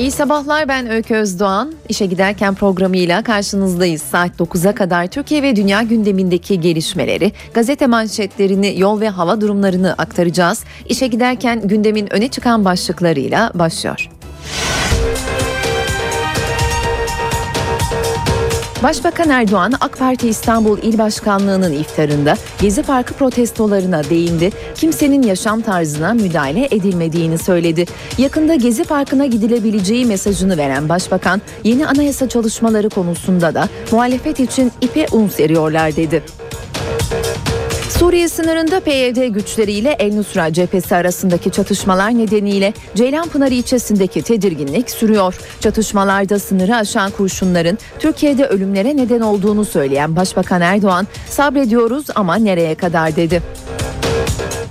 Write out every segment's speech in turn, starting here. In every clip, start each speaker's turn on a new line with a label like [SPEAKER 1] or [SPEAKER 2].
[SPEAKER 1] İyi sabahlar ben Öykü Özdoğan. İşe giderken programıyla karşınızdayız. Saat 9'a kadar Türkiye ve dünya gündemindeki gelişmeleri, gazete manşetlerini, yol ve hava durumlarını aktaracağız. İşe giderken gündemin öne çıkan başlıklarıyla başlıyor. Başbakan Erdoğan AK Parti İstanbul İl Başkanlığı'nın iftarında Gezi Parkı protestolarına değindi. Kimsenin yaşam tarzına müdahale edilmediğini söyledi. Yakında Gezi Parkı'na gidilebileceği mesajını veren Başbakan yeni anayasa çalışmaları konusunda da muhalefet için ipe un seriyorlar dedi. Suriye sınırında PYD güçleriyle El Nusra cephesi arasındaki çatışmalar nedeniyle Ceylanpınar ilçesindeki tedirginlik sürüyor. Çatışmalarda sınırı aşan kurşunların Türkiye'de ölümlere neden olduğunu söyleyen Başbakan Erdoğan sabrediyoruz ama nereye kadar dedi.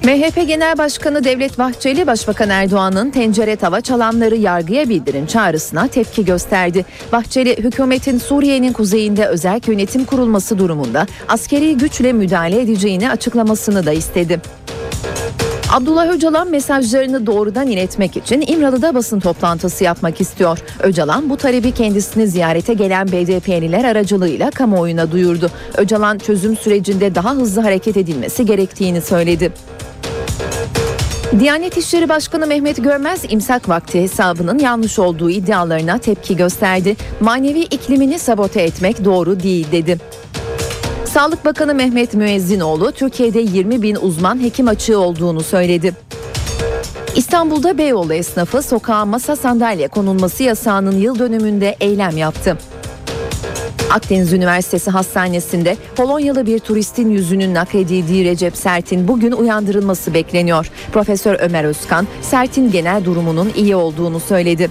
[SPEAKER 1] MHP Genel Başkanı Devlet Bahçeli, Başbakan Erdoğan'ın tencere tava çalanları yargıya bildirin çağrısına tepki gösterdi. Bahçeli, hükümetin Suriye'nin kuzeyinde özel yönetim kurulması durumunda askeri güçle müdahale edeceğini açıklamasını da istedi. Abdullah Öcalan mesajlarını doğrudan iletmek için İmralı'da basın toplantısı yapmak istiyor. Öcalan bu talebi kendisini ziyarete gelen BDP'liler aracılığıyla kamuoyuna duyurdu. Öcalan çözüm sürecinde daha hızlı hareket edilmesi gerektiğini söyledi. Diyanet İşleri Başkanı Mehmet Görmez imsak vakti hesabının yanlış olduğu iddialarına tepki gösterdi. Manevi iklimini sabote etmek doğru değil dedi. Sağlık Bakanı Mehmet Müezzinoğlu Türkiye'de 20 bin uzman hekim açığı olduğunu söyledi. İstanbul'da Beyoğlu esnafı sokağa masa sandalye konulması yasağının yıl dönümünde eylem yaptı. Akdeniz Üniversitesi Hastanesi'nde Polonyalı bir turistin yüzünün nakledildiği Recep Sert'in bugün uyandırılması bekleniyor. Profesör Ömer Özkan, Sert'in genel durumunun iyi olduğunu söyledi.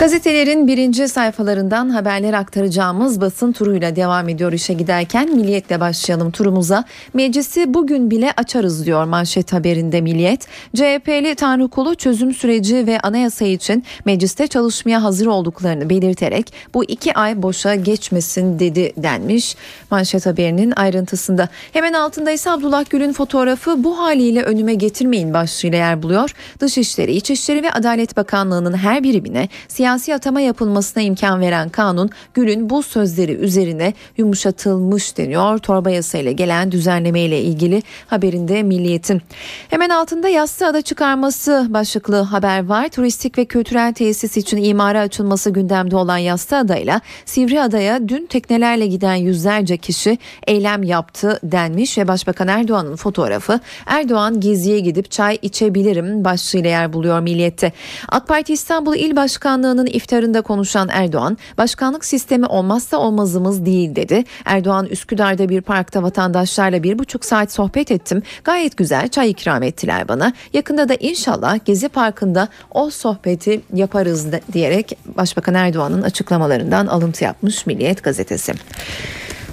[SPEAKER 1] Gazetelerin birinci sayfalarından haberler aktaracağımız basın turuyla devam ediyor işe giderken Milliyet'le başlayalım turumuza. Meclisi bugün bile açarız diyor manşet haberinde Milliyet. CHP'li Tanrı Kulu çözüm süreci ve anayasa için mecliste çalışmaya hazır olduklarını belirterek bu iki ay boşa geçmesin dedi denmiş manşet haberinin ayrıntısında. Hemen altında ise Abdullah Gül'ün fotoğrafı bu haliyle önüme getirmeyin başlığıyla yer buluyor. Dışişleri, İçişleri ve Adalet Bakanlığı'nın her birimine siyasi siyasi atama yapılmasına imkan veren kanun Gül'ün bu sözleri üzerine yumuşatılmış deniyor. Torba yasayla gelen düzenleme ile ilgili haberinde Milliyet'in. Hemen altında yassı ada çıkarması başlıklı haber var. Turistik ve kültürel tesis için imara açılması gündemde olan yassı adayla Sivri Adaya dün teknelerle giden yüzlerce kişi eylem yaptı denmiş ve Başbakan Erdoğan'ın fotoğrafı Erdoğan geziye gidip çay içebilirim başlığıyla yer buluyor Milliyet'te. AK Parti İstanbul İl Başkanlığı'nın Başkanı'nın iftarında konuşan Erdoğan, başkanlık sistemi olmazsa olmazımız değil dedi. Erdoğan Üsküdar'da bir parkta vatandaşlarla bir buçuk saat sohbet ettim. Gayet güzel çay ikram ettiler bana. Yakında da inşallah Gezi Parkı'nda o sohbeti yaparız diyerek Başbakan Erdoğan'ın açıklamalarından alıntı yapmış Milliyet gazetesi.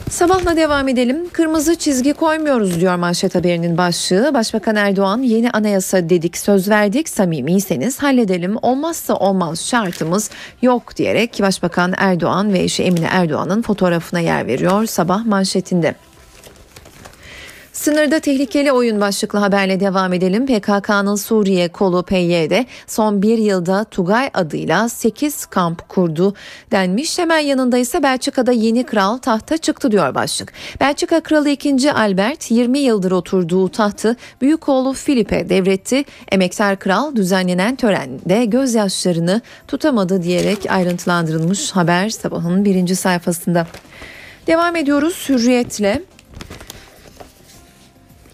[SPEAKER 1] Sabahla devam edelim. Kırmızı çizgi koymuyoruz diyor manşet haberinin başlığı. Başbakan Erdoğan yeni anayasa dedik söz verdik samimiyseniz halledelim olmazsa olmaz şartımız yok diyerek Başbakan Erdoğan ve eşi Emine Erdoğan'ın fotoğrafına yer veriyor sabah manşetinde. Sınırda tehlikeli oyun başlıklı haberle devam edelim. PKK'nın Suriye kolu PYD son bir yılda Tugay adıyla 8 kamp kurdu denmiş. Hemen yanında ise Belçika'da yeni kral tahta çıktı diyor başlık. Belçika Kralı 2. Albert 20 yıldır oturduğu tahtı büyük oğlu Filip'e devretti. Emektar kral düzenlenen törende gözyaşlarını tutamadı diyerek ayrıntılandırılmış haber sabahın birinci sayfasında. Devam ediyoruz hürriyetle.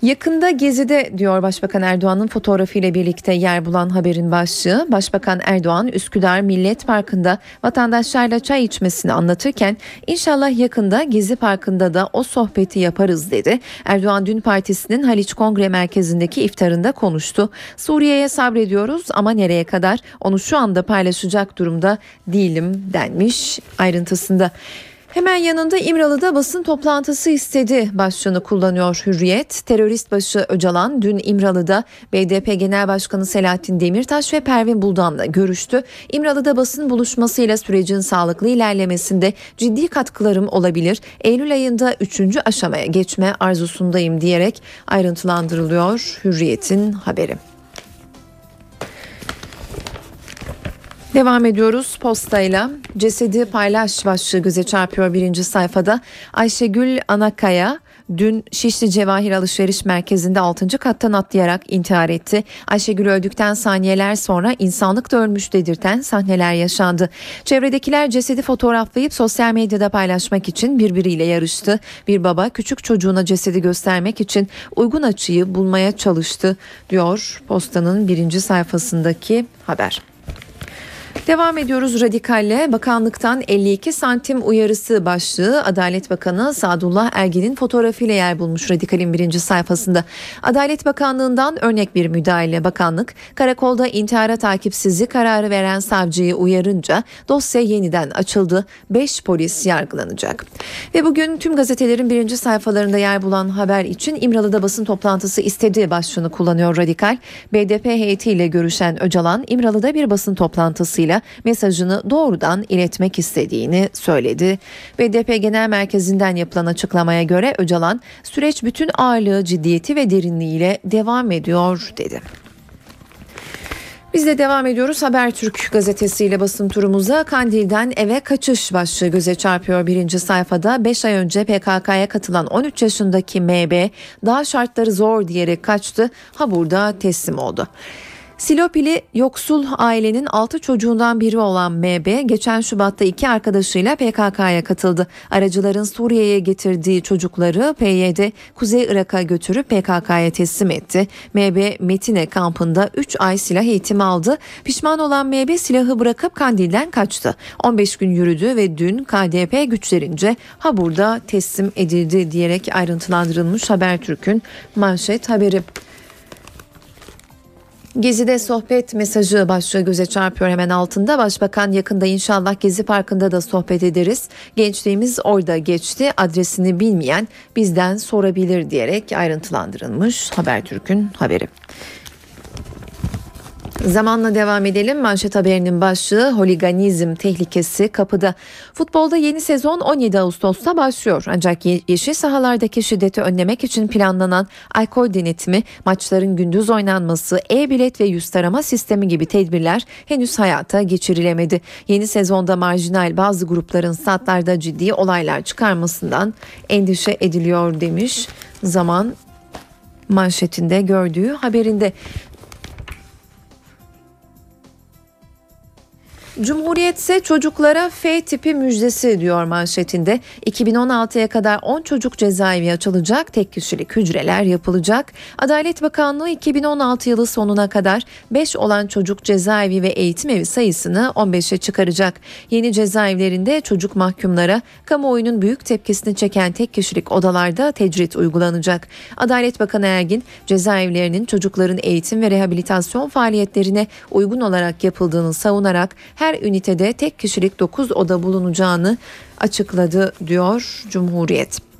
[SPEAKER 1] Yakında Gezi'de diyor Başbakan Erdoğan'ın fotoğrafıyla birlikte yer bulan haberin başlığı. Başbakan Erdoğan Üsküdar Millet Parkı'nda vatandaşlarla çay içmesini anlatırken inşallah yakında Gezi Parkı'nda da o sohbeti yaparız dedi. Erdoğan dün partisinin Haliç Kongre Merkezi'ndeki iftarında konuştu. Suriye'ye sabrediyoruz ama nereye kadar onu şu anda paylaşacak durumda değilim denmiş ayrıntısında. Hemen yanında İmralı'da basın toplantısı istedi başlığını kullanıyor Hürriyet. Terörist başı Öcalan dün İmralı'da BDP Genel Başkanı Selahattin Demirtaş ve Pervin Buldan'la görüştü. İmralı'da basın buluşmasıyla sürecin sağlıklı ilerlemesinde ciddi katkılarım olabilir. Eylül ayında 3. aşamaya geçme arzusundayım diyerek ayrıntılandırılıyor Hürriyet'in haberi. Devam ediyoruz postayla. Cesedi paylaş başlığı göze çarpıyor birinci sayfada. Ayşegül Anakaya dün Şişli Cevahir Alışveriş Merkezi'nde 6. kattan atlayarak intihar etti. Ayşegül öldükten saniyeler sonra insanlık da ölmüş dedirten sahneler yaşandı. Çevredekiler cesedi fotoğraflayıp sosyal medyada paylaşmak için birbiriyle yarıştı. Bir baba küçük çocuğuna cesedi göstermek için uygun açıyı bulmaya çalıştı diyor postanın birinci sayfasındaki haber. Devam ediyoruz radikalle. Bakanlıktan 52 santim uyarısı başlığı Adalet Bakanı Sadullah Ergin'in fotoğrafıyla yer bulmuş radikalin birinci sayfasında. Adalet Bakanlığı'ndan örnek bir müdahale bakanlık karakolda intihara takipsizlik kararı veren savcıyı uyarınca dosya yeniden açıldı. 5 polis yargılanacak. Ve bugün tüm gazetelerin birinci sayfalarında yer bulan haber için İmralı'da basın toplantısı istediği başlığını kullanıyor radikal. BDP heyetiyle görüşen Öcalan İmralı'da bir basın toplantısıyla kamuoyuna mesajını doğrudan iletmek istediğini söyledi. BDP Genel Merkezi'nden yapılan açıklamaya göre Öcalan süreç bütün ağırlığı, ciddiyeti ve derinliğiyle devam ediyor dedi. Biz de devam ediyoruz. Habertürk gazetesiyle basın turumuza Kandil'den eve kaçış başlığı göze çarpıyor birinci sayfada. 5 ay önce PKK'ya katılan 13 yaşındaki MB daha şartları zor diyerek kaçtı. Ha burada teslim oldu. Silopili yoksul ailenin 6 çocuğundan biri olan MB geçen Şubat'ta iki arkadaşıyla PKK'ya katıldı. Aracıların Suriye'ye getirdiği çocukları PYD Kuzey Irak'a götürüp PKK'ya teslim etti. MB Metine kampında 3 ay silah eğitimi aldı. Pişman olan MB silahı bırakıp Kandil'den kaçtı. 15 gün yürüdü ve dün KDP güçlerince Habur'da teslim edildi diyerek ayrıntılandırılmış Habertürk'ün manşet haberi. Gezi'de sohbet mesajı başlığı göze çarpıyor hemen altında. Başbakan yakında inşallah Gezi Parkı'nda da sohbet ederiz. Gençliğimiz orada geçti. Adresini bilmeyen bizden sorabilir diyerek ayrıntılandırılmış Habertürk'ün haberi. Zamanla devam edelim. Manşet haberinin başlığı holiganizm tehlikesi kapıda. Futbolda yeni sezon 17 Ağustos'ta başlıyor. Ancak yeşil sahalardaki şiddeti önlemek için planlanan alkol denetimi, maçların gündüz oynanması, e-bilet ve yüz tarama sistemi gibi tedbirler henüz hayata geçirilemedi. Yeni sezonda marjinal bazı grupların statlarda ciddi olaylar çıkarmasından endişe ediliyor demiş. Zaman manşetinde gördüğü haberinde Cumhuriyet ise çocuklara F tipi müjdesi diyor manşetinde. 2016'ya kadar 10 çocuk cezaevi açılacak, tek kişilik hücreler yapılacak. Adalet Bakanlığı 2016 yılı sonuna kadar 5 olan çocuk cezaevi ve eğitim evi sayısını 15'e çıkaracak. Yeni cezaevlerinde çocuk mahkumlara kamuoyunun büyük tepkisini çeken tek kişilik odalarda tecrit uygulanacak. Adalet Bakanı Ergin cezaevlerinin çocukların eğitim ve rehabilitasyon faaliyetlerine uygun olarak yapıldığını savunarak her ünitede tek kişilik 9 oda bulunacağını açıkladı diyor Cumhuriyet.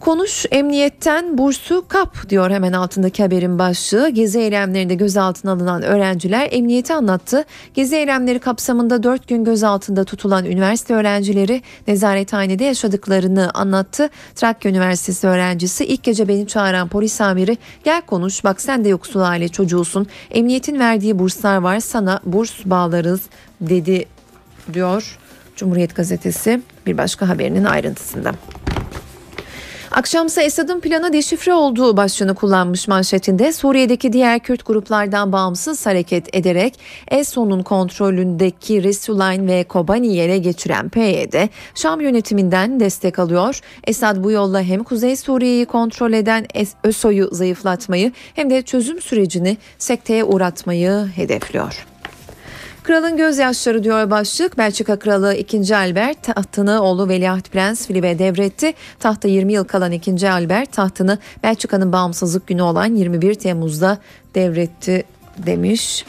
[SPEAKER 1] Konuş emniyetten bursu kap diyor hemen altındaki haberin başlığı. Gezi eylemlerinde gözaltına alınan öğrenciler emniyeti anlattı. Gezi eylemleri kapsamında 4 gün gözaltında tutulan üniversite öğrencileri nezarethanede yaşadıklarını anlattı. Trakya Üniversitesi öğrencisi ilk gece beni çağıran polis amiri gel konuş bak sen de yoksul aile çocuğusun. Emniyetin verdiği burslar var sana burs bağlarız dedi diyor Cumhuriyet Gazetesi bir başka haberinin ayrıntısında. Akşamsa Esad'ın planı deşifre olduğu başlığını kullanmış manşetinde Suriye'deki diğer Kürt gruplardan bağımsız hareket ederek ESO'nun kontrolündeki Resulayn ve Kobani'yi ele geçiren PYD, Şam yönetiminden destek alıyor. Esad bu yolla hem Kuzey Suriye'yi kontrol eden ÖSO'yu zayıflatmayı hem de çözüm sürecini sekteye uğratmayı hedefliyor. Kralın gözyaşları diyor başlık. Belçika Kralı 2. Albert tahtını oğlu Veliaht Prens Filip'e devretti. Tahta 20 yıl kalan 2. Albert tahtını Belçika'nın bağımsızlık günü olan 21 Temmuz'da devretti demiş.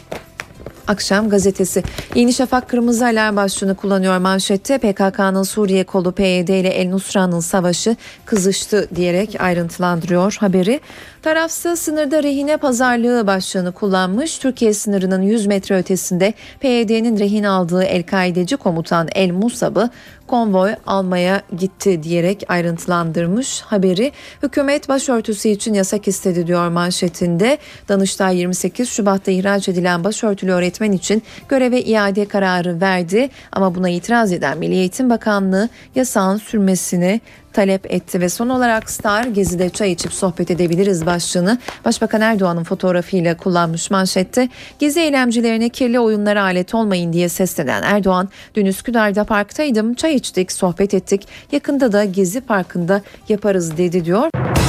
[SPEAKER 1] Akşam gazetesi Yeni Şafak Kırmızı Alarm başlığını kullanıyor manşette PKK'nın Suriye kolu PYD ile El Nusra'nın savaşı kızıştı diyerek ayrıntılandırıyor haberi. Tarafsız sınırda rehine pazarlığı başlığını kullanmış. Türkiye sınırının 100 metre ötesinde PYD'nin rehin aldığı El-Kaideci komutan El Musab'ı konvoy almaya gitti diyerek ayrıntılandırmış haberi. Hükümet başörtüsü için yasak istedi diyor manşetinde. Danıştay 28 Şubat'ta ihraç edilen başörtülü öğretmen için göreve iade kararı verdi ama buna itiraz eden Milli Eğitim Bakanlığı yasağın sürmesini talep etti ve son olarak Star Gezi'de çay içip sohbet edebiliriz başlığını Başbakan Erdoğan'ın fotoğrafıyla kullanmış manşette. Gezi eylemcilerine kirli oyunlara alet olmayın diye seslenen Erdoğan dün Üsküdar'da parktaydım çay içtik sohbet ettik yakında da Gezi Parkı'nda yaparız dedi diyor.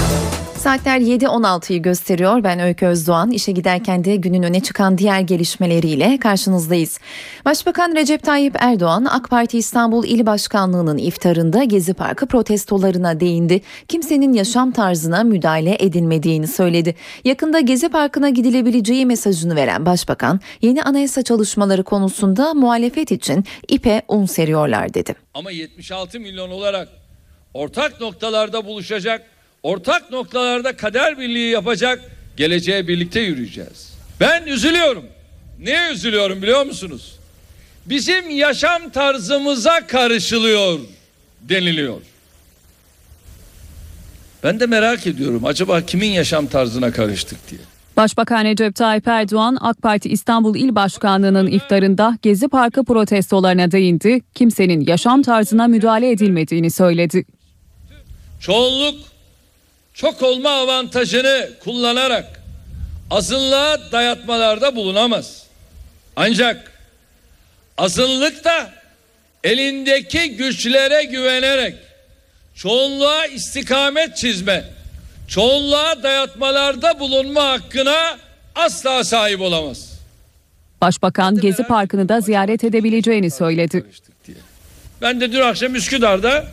[SPEAKER 1] Saatler 7.16'yı gösteriyor. Ben Öykü Özdoğan. İşe giderken de günün öne çıkan diğer gelişmeleriyle karşınızdayız. Başbakan Recep Tayyip Erdoğan AK Parti İstanbul İl Başkanlığı'nın iftarında Gezi Parkı protestolarına değindi. Kimsenin yaşam tarzına müdahale edilmediğini söyledi. Yakında Gezi Parkı'na gidilebileceği mesajını veren Başbakan, yeni anayasa çalışmaları konusunda muhalefet için ipe un seriyorlar dedi.
[SPEAKER 2] Ama 76 milyon olarak ortak noktalarda buluşacak ortak noktalarda kader birliği yapacak, geleceğe birlikte yürüyeceğiz. Ben üzülüyorum. Neye üzülüyorum biliyor musunuz? Bizim yaşam tarzımıza karışılıyor deniliyor. Ben de merak ediyorum acaba kimin yaşam tarzına karıştık diye.
[SPEAKER 3] Başbakan Recep Tayyip Erdoğan AK Parti İstanbul İl Başkanlığı'nın iftarında Gezi Parkı protestolarına değindi. Kimsenin yaşam tarzına müdahale edilmediğini söyledi.
[SPEAKER 2] Çoğunluk çok olma avantajını kullanarak azınlığa dayatmalarda bulunamaz. Ancak azınlık da elindeki güçlere güvenerek çoğunluğa istikamet çizme, çoğunluğa dayatmalarda bulunma hakkına asla sahip olamaz.
[SPEAKER 3] Başbakan Gezi Parkı'nı da ziyaret edebileceğini söyledi.
[SPEAKER 2] Ben de dün akşam Üsküdar'da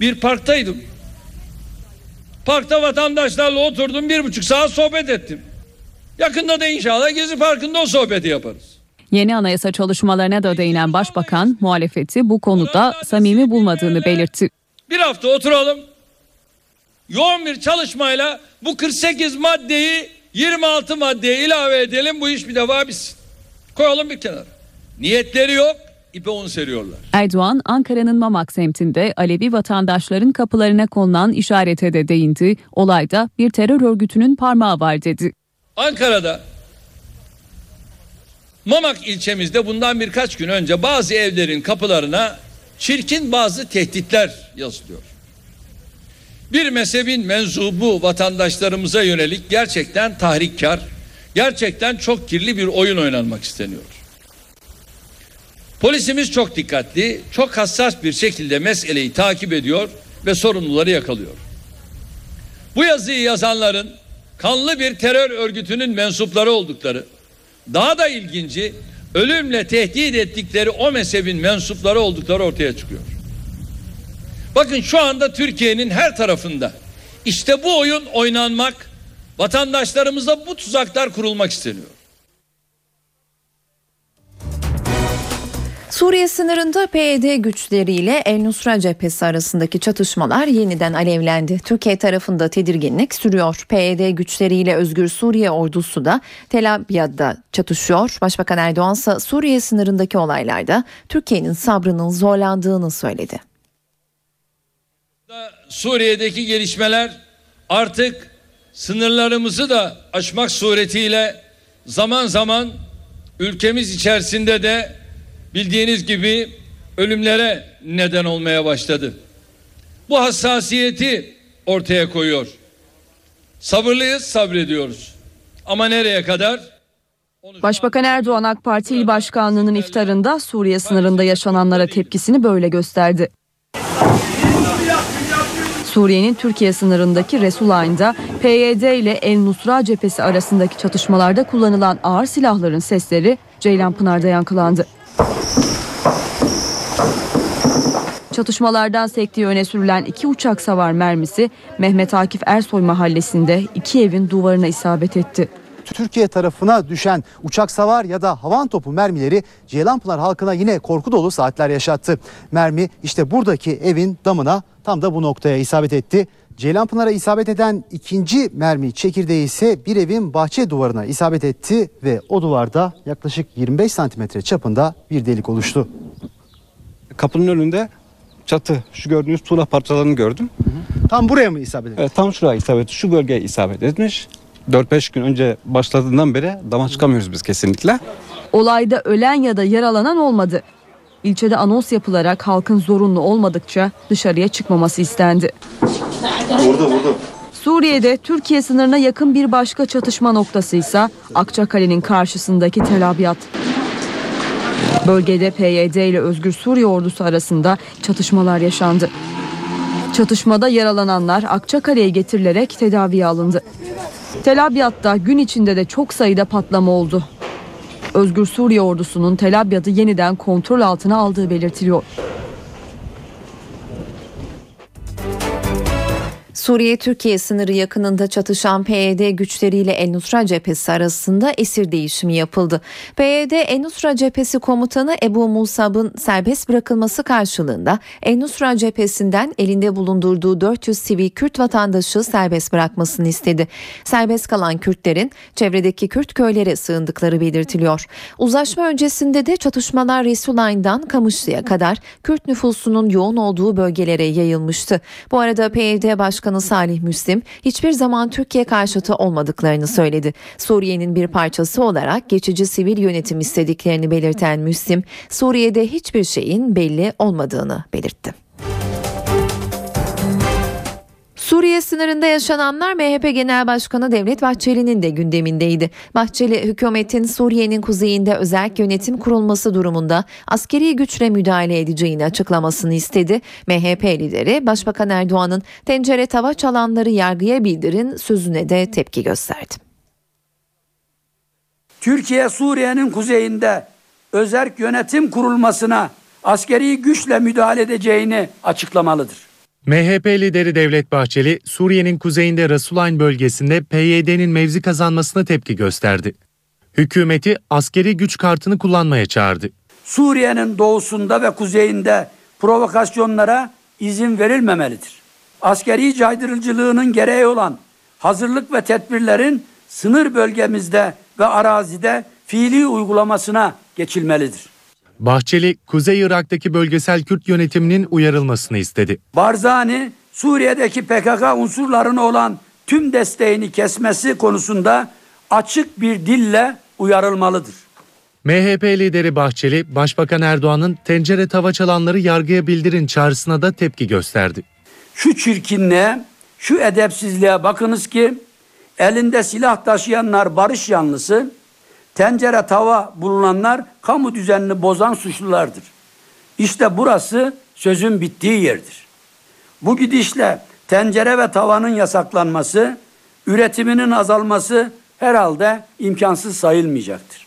[SPEAKER 2] bir parktaydım. Parkta vatandaşlarla oturdum bir buçuk saat sohbet ettim. Yakında da inşallah Gezi Parkı'nda o sohbeti yaparız.
[SPEAKER 3] Yeni anayasa çalışmalarına da değinen başbakan muhalefeti bu konuda samimi bulmadığını belirtti.
[SPEAKER 2] Bir hafta oturalım. Yoğun bir çalışmayla bu 48 maddeyi 26 maddeye ilave edelim bu iş bir defa bitsin. Koyalım bir kenara. Niyetleri yok ipe un seriyorlar.
[SPEAKER 3] Erdoğan Ankara'nın Mamak semtinde Alevi vatandaşların kapılarına konulan işarete de değindi. Olayda bir terör örgütünün parmağı var dedi.
[SPEAKER 2] Ankara'da Mamak ilçemizde bundan birkaç gün önce bazı evlerin kapılarına çirkin bazı tehditler yazılıyor. Bir mezhebin menzubu vatandaşlarımıza yönelik gerçekten tahrikkar, gerçekten çok kirli bir oyun oynanmak isteniyor. Polisimiz çok dikkatli, çok hassas bir şekilde meseleyi takip ediyor ve sorumluları yakalıyor. Bu yazıyı yazanların kanlı bir terör örgütünün mensupları oldukları, daha da ilginci ölümle tehdit ettikleri o mezhebin mensupları oldukları ortaya çıkıyor. Bakın şu anda Türkiye'nin her tarafında işte bu oyun oynanmak, vatandaşlarımıza bu tuzaklar kurulmak isteniyor.
[SPEAKER 1] Suriye sınırında PYD güçleriyle El Nusra cephesi arasındaki çatışmalar yeniden alevlendi. Türkiye tarafında tedirginlik sürüyor. PYD güçleriyle Özgür Suriye ordusu da Tel Abyad'da çatışıyor. Başbakan Erdoğan ise Suriye sınırındaki olaylarda Türkiye'nin sabrının zorlandığını söyledi.
[SPEAKER 2] Suriye'deki gelişmeler artık sınırlarımızı da aşmak suretiyle zaman zaman ülkemiz içerisinde de bildiğiniz gibi ölümlere neden olmaya başladı. Bu hassasiyeti ortaya koyuyor. Sabırlıyız, sabrediyoruz. Ama nereye kadar?
[SPEAKER 4] Başbakan Erdoğan AK Parti İl Başkanlığı'nın iftarında Suriye sınırında yaşananlara tepkisini böyle gösterdi. Suriye'nin Türkiye sınırındaki Resulayn'da PYD ile El Nusra cephesi arasındaki çatışmalarda kullanılan ağır silahların sesleri Ceylanpınar'da yankılandı. Çatışmalardan sektiği öne sürülen iki uçak savar mermisi Mehmet Akif Ersoy mahallesinde iki evin duvarına isabet etti.
[SPEAKER 5] Türkiye tarafına düşen uçak savar ya da havan topu mermileri Ceylanpınar halkına yine korku dolu saatler yaşattı. Mermi işte buradaki evin damına tam da bu noktaya isabet etti. Ceylanpınar'a isabet eden ikinci mermi çekirdeği ise bir evin bahçe duvarına isabet etti ve o duvarda yaklaşık 25 santimetre çapında bir delik oluştu.
[SPEAKER 6] Kapının önünde çatı şu gördüğünüz tuğla parçalarını gördüm.
[SPEAKER 5] Tam buraya mı isabet etti?
[SPEAKER 6] Evet, tam şuraya isabet, şu bölgeye isabet etmiş. 4-5 gün önce başladığından beri dama çıkamıyoruz biz kesinlikle.
[SPEAKER 4] Olayda ölen ya da yaralanan olmadı. İlçede anons yapılarak halkın zorunlu olmadıkça dışarıya çıkmaması istendi. Suriye'de Türkiye sınırına yakın bir başka çatışma noktası ise Akçakale'nin karşısındaki Tel Abyad. Bölgede PYD ile Özgür Suriye ordusu arasında çatışmalar yaşandı. Çatışmada yaralananlar Akçakale'ye getirilerek tedaviye alındı. Tel Abyad'da gün içinde de çok sayıda patlama oldu. Özgür Suriye ordusunun Tel Abyad'ı yeniden kontrol altına aldığı belirtiliyor.
[SPEAKER 1] Suriye-Türkiye sınırı yakınında çatışan PYD güçleriyle El-Nusra cephesi arasında esir değişimi yapıldı. PYD El-Nusra cephesi komutanı Ebu Musab'ın serbest bırakılması karşılığında El-Nusra cephesinden elinde bulundurduğu 400 sivil Kürt vatandaşı serbest bırakmasını istedi. Serbest kalan Kürtlerin çevredeki Kürt köylere sığındıkları belirtiliyor. Uzlaşma öncesinde de çatışmalar Resulayn'dan Kamışlı'ya kadar Kürt nüfusunun yoğun olduğu bölgelere yayılmıştı. Bu arada PYD Başkanı Salih Müslim hiçbir zaman Türkiye karşıtı olmadıklarını söyledi. Suriye'nin bir parçası olarak geçici sivil yönetim istediklerini belirten Müslim, Suriye'de hiçbir şeyin belli olmadığını belirtti. Suriye sınırında yaşananlar MHP Genel Başkanı Devlet Bahçeli'nin de gündemindeydi. Bahçeli hükümetin Suriye'nin kuzeyinde özel yönetim kurulması durumunda askeri güçle müdahale edeceğini açıklamasını istedi. MHP lideri Başbakan Erdoğan'ın tencere tava çalanları yargıya bildirin sözüne de tepki gösterdi.
[SPEAKER 7] Türkiye Suriye'nin kuzeyinde özerk yönetim kurulmasına askeri güçle müdahale edeceğini açıklamalıdır.
[SPEAKER 8] MHP lideri Devlet Bahçeli, Suriye'nin kuzeyinde Rasulayn bölgesinde PYD'nin mevzi kazanmasına tepki gösterdi. Hükümeti askeri güç kartını kullanmaya çağırdı.
[SPEAKER 7] Suriye'nin doğusunda ve kuzeyinde provokasyonlara izin verilmemelidir. Askeri caydırıcılığının gereği olan hazırlık ve tedbirlerin sınır bölgemizde ve arazide fiili uygulamasına geçilmelidir.
[SPEAKER 8] Bahçeli, Kuzey Irak'taki bölgesel Kürt yönetiminin uyarılmasını istedi.
[SPEAKER 7] Barzani Suriye'deki PKK unsurlarına olan tüm desteğini kesmesi konusunda açık bir dille uyarılmalıdır.
[SPEAKER 8] MHP lideri Bahçeli, Başbakan Erdoğan'ın tencere tava çalanları yargıya bildirin çağrısına da tepki gösterdi.
[SPEAKER 7] Şu çirkinliğe, şu edepsizliğe bakınız ki elinde silah taşıyanlar barış yanlısı, tencere tava bulunanlar kamu düzenini bozan suçlulardır. İşte burası sözün bittiği yerdir. Bu gidişle tencere ve tavanın yasaklanması, üretiminin azalması herhalde imkansız sayılmayacaktır.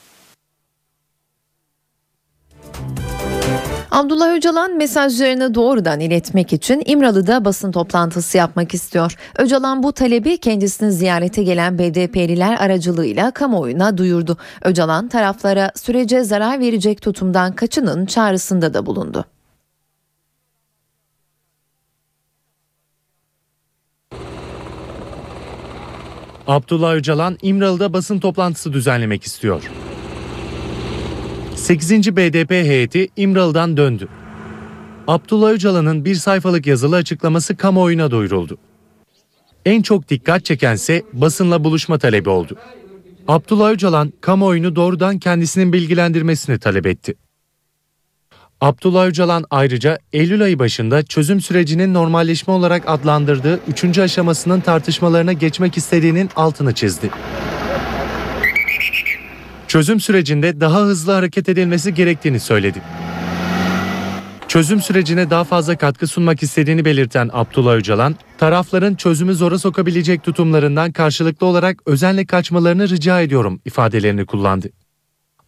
[SPEAKER 1] Abdullah Öcalan mesajlarını doğrudan iletmek için İmralı'da basın toplantısı yapmak istiyor. Öcalan bu talebi kendisini ziyarete gelen BDP'liler aracılığıyla kamuoyuna duyurdu. Öcalan taraflara sürece zarar verecek tutumdan kaçının çağrısında da bulundu.
[SPEAKER 8] Abdullah Öcalan, İmralı'da basın toplantısı düzenlemek istiyor. 8. BDP heyeti İmralı'dan döndü. Abdullah Öcalan'ın bir sayfalık yazılı açıklaması kamuoyuna duyuruldu. En çok dikkat çekense basınla buluşma talebi oldu. Abdullah Öcalan kamuoyunu doğrudan kendisinin bilgilendirmesini talep etti. Abdullah Öcalan ayrıca Eylül ayı başında çözüm sürecinin normalleşme olarak adlandırdığı 3. aşamasının tartışmalarına geçmek istediğinin altını çizdi. Çözüm sürecinde daha hızlı hareket edilmesi gerektiğini söyledi. Çözüm sürecine daha fazla katkı sunmak istediğini belirten Abdullah Öcalan, tarafların çözümü zora sokabilecek tutumlarından karşılıklı olarak özenle kaçmalarını rica ediyorum ifadelerini kullandı.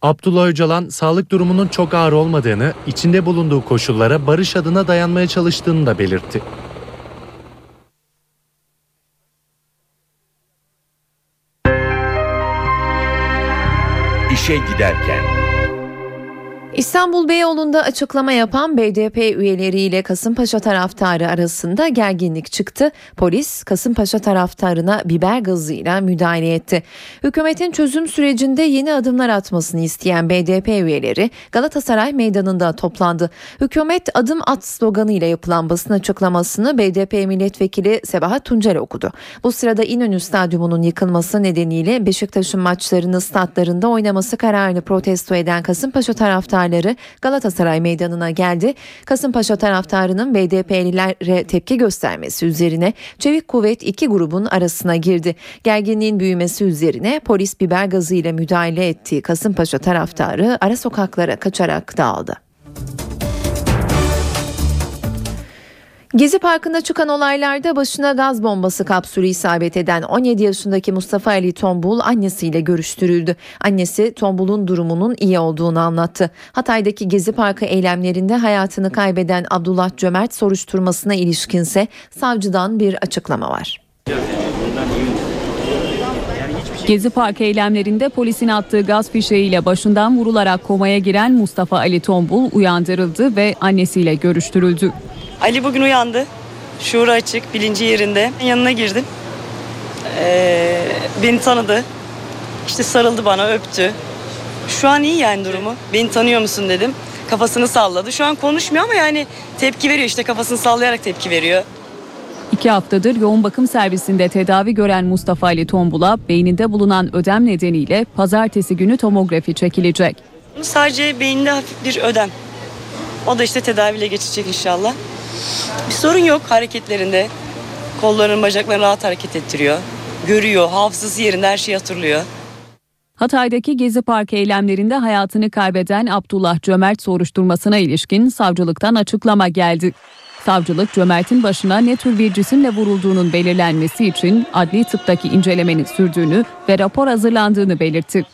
[SPEAKER 8] Abdullah Öcalan sağlık durumunun çok ağır olmadığını, içinde bulunduğu koşullara barış adına dayanmaya çalıştığını da belirtti.
[SPEAKER 9] İşe giderken.
[SPEAKER 1] İstanbul Beyoğlu'nda açıklama yapan BDP üyeleriyle Kasımpaşa taraftarı arasında gerginlik çıktı. Polis Kasımpaşa taraftarına biber gazıyla müdahale etti. Hükümetin çözüm sürecinde yeni adımlar atmasını isteyen BDP üyeleri Galatasaray Meydanı'nda toplandı. Hükümet adım at sloganıyla yapılan basın açıklamasını BDP milletvekili Sebahat Tuncel okudu. Bu sırada İnönü Stadyumu'nun yıkılması nedeniyle Beşiktaş'ın maçlarını statlarında oynaması kararını protesto eden Kasımpaşa taraftarı taraftarları Galatasaray Meydanı'na geldi. Kasımpaşa taraftarının BDP'lilere tepki göstermesi üzerine Çevik Kuvvet iki grubun arasına girdi. Gerginliğin büyümesi üzerine polis biber gazı ile müdahale ettiği Kasımpaşa taraftarı ara sokaklara kaçarak dağıldı. Gezi Parkı'nda çıkan olaylarda başına gaz bombası kapsülü isabet eden 17 yaşındaki Mustafa Ali Tombul annesiyle görüştürüldü. Annesi Tombul'un durumunun iyi olduğunu anlattı. Hatay'daki Gezi Parkı eylemlerinde hayatını kaybeden Abdullah Cömert soruşturmasına ilişkinse savcıdan bir açıklama var.
[SPEAKER 3] Gezi Park eylemlerinde polisin attığı gaz fişeğiyle başından vurularak komaya giren Mustafa Ali Tombul uyandırıldı ve annesiyle görüştürüldü.
[SPEAKER 10] Ali bugün uyandı. Şuuru açık, bilinci yerinde. Yanına girdim. Ee, beni tanıdı. İşte sarıldı bana, öptü. Şu an iyi yani durumu. Beni tanıyor musun dedim. Kafasını salladı. Şu an konuşmuyor ama yani tepki veriyor. İşte kafasını sallayarak tepki veriyor.
[SPEAKER 3] İki haftadır yoğun bakım servisinde tedavi gören Mustafa Ali Tombul'a beyninde bulunan ödem nedeniyle pazartesi günü tomografi çekilecek.
[SPEAKER 10] Sadece beyinde hafif bir ödem. O da işte tedaviyle geçecek inşallah. Bir sorun yok hareketlerinde. Kollarını bacaklarını rahat hareket ettiriyor. Görüyor, hafızası yerinde her şeyi hatırlıyor.
[SPEAKER 3] Hatay'daki Gezi Park eylemlerinde hayatını kaybeden Abdullah Cömert soruşturmasına ilişkin savcılıktan açıklama geldi. Savcılık Cömert'in başına ne tür bir cisimle vurulduğunun belirlenmesi için adli tıptaki incelemenin sürdüğünü ve rapor hazırlandığını belirtti.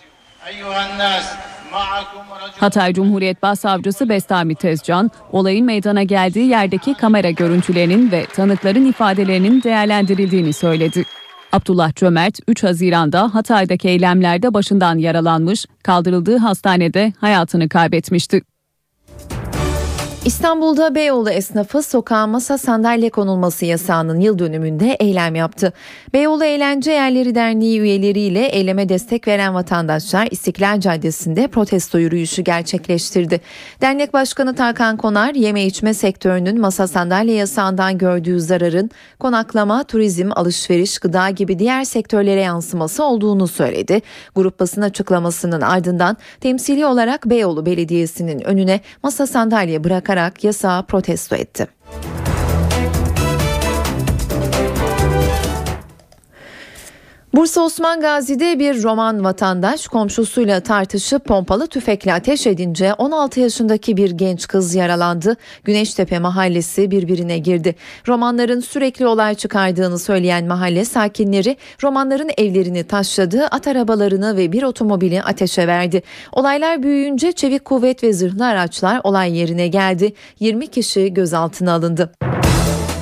[SPEAKER 3] Hatay Cumhuriyet Başsavcısı Bestami Tezcan, olayın meydana geldiği yerdeki kamera görüntülerinin ve tanıkların ifadelerinin değerlendirildiğini söyledi. Abdullah Cömert 3 Haziran'da Hatay'daki eylemlerde başından yaralanmış, kaldırıldığı hastanede hayatını kaybetmişti.
[SPEAKER 1] İstanbul'da Beyoğlu esnafı sokağa masa sandalye konulması yasağının yıl dönümünde eylem yaptı. Beyoğlu Eğlence Yerleri Derneği üyeleriyle eyleme destek veren vatandaşlar İstiklal Caddesi'nde protesto yürüyüşü gerçekleştirdi. Dernek Başkanı Tarkan Konar, yeme içme sektörünün masa sandalye yasağından gördüğü zararın konaklama, turizm, alışveriş, gıda gibi diğer sektörlere yansıması olduğunu söyledi. Grup basın açıklamasının ardından temsili olarak Beyoğlu Belediyesi'nin önüne masa sandalye bırakarak yasağı protesto etti. Bursa Osman Gazi'de bir Roman vatandaş komşusuyla tartışıp pompalı tüfekle ateş edince 16 yaşındaki bir genç kız yaralandı. Güneştepe mahallesi birbirine girdi. Romanların sürekli olay çıkardığını söyleyen mahalle sakinleri romanların evlerini taşladı, at arabalarını ve bir otomobili ateşe verdi. Olaylar büyüyünce çevik kuvvet ve zırhlı araçlar olay yerine geldi. 20 kişi gözaltına alındı.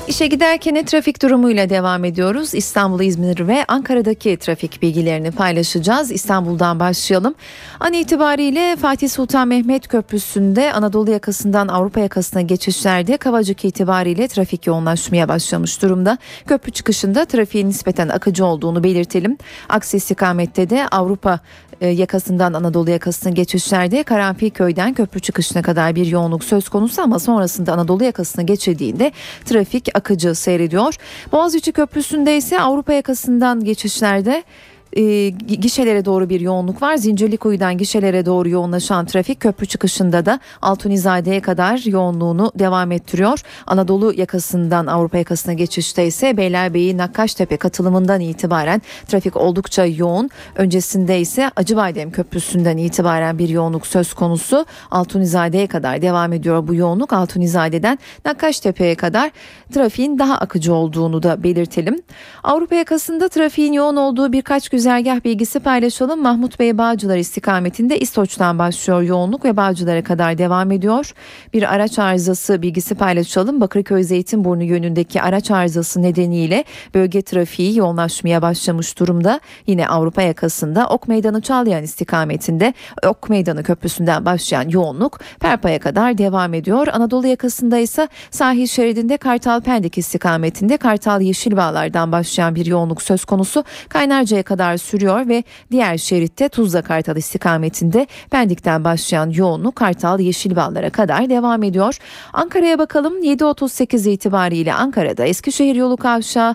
[SPEAKER 1] İşe giderken trafik durumuyla devam ediyoruz. İstanbul, İzmir ve Ankara'daki trafik bilgilerini paylaşacağız. İstanbul'dan başlayalım. An itibariyle Fatih Sultan Mehmet Köprüsü'nde Anadolu yakasından Avrupa yakasına geçişlerde Kavacık itibariyle trafik yoğunlaşmaya başlamış durumda. Köprü çıkışında trafiğin nispeten akıcı olduğunu belirtelim. Aksi istikamette de Avrupa yakasından Anadolu yakasına geçişlerde Karanfilköy'den köprü çıkışına kadar bir yoğunluk söz konusu ama sonrasında Anadolu yakasına geçildiğinde trafik akıcı seyrediyor. Boğaziçi Köprüsü'nde ise Avrupa yakasından geçişlerde e, gişelere doğru bir yoğunluk var. Zincirlikuyu'dan gişelere doğru yoğunlaşan trafik köprü çıkışında da Altunizade'ye kadar yoğunluğunu devam ettiriyor. Anadolu yakasından Avrupa yakasına geçişte ise Beylerbeyi Nakkaştepe katılımından itibaren trafik oldukça yoğun. Öncesinde ise Acıbadem Köprüsü'nden itibaren bir yoğunluk söz konusu. Altunizade'ye kadar devam ediyor bu yoğunluk. Altunizade'den Nakkaştepe'ye kadar trafiğin daha akıcı olduğunu da belirtelim. Avrupa yakasında trafiğin yoğun olduğu birkaç gün güzergah bilgisi paylaşalım. Mahmut Bey Bağcılar istikametinde İstoç'tan başlıyor yoğunluk ve Bağcılar'a kadar devam ediyor. Bir araç arızası bilgisi paylaşalım. Bakırköy Zeytinburnu yönündeki araç arızası nedeniyle bölge trafiği yoğunlaşmaya başlamış durumda. Yine Avrupa yakasında Ok Meydanı Çağlayan istikametinde Ok Meydanı Köprüsü'nden başlayan yoğunluk Perpa'ya kadar devam ediyor. Anadolu yakasında ise sahil şeridinde Kartal Pendik istikametinde Kartal Yeşilbağlar'dan başlayan bir yoğunluk söz konusu. Kaynarca'ya kadar sürüyor ve diğer şeritte Tuzla Kartal istikametinde Pendik'ten başlayan yoğunluk Kartal Yeşilbağlar'a kadar devam ediyor. Ankara'ya bakalım 7.38 itibariyle Ankara'da Eskişehir yolu kavşağı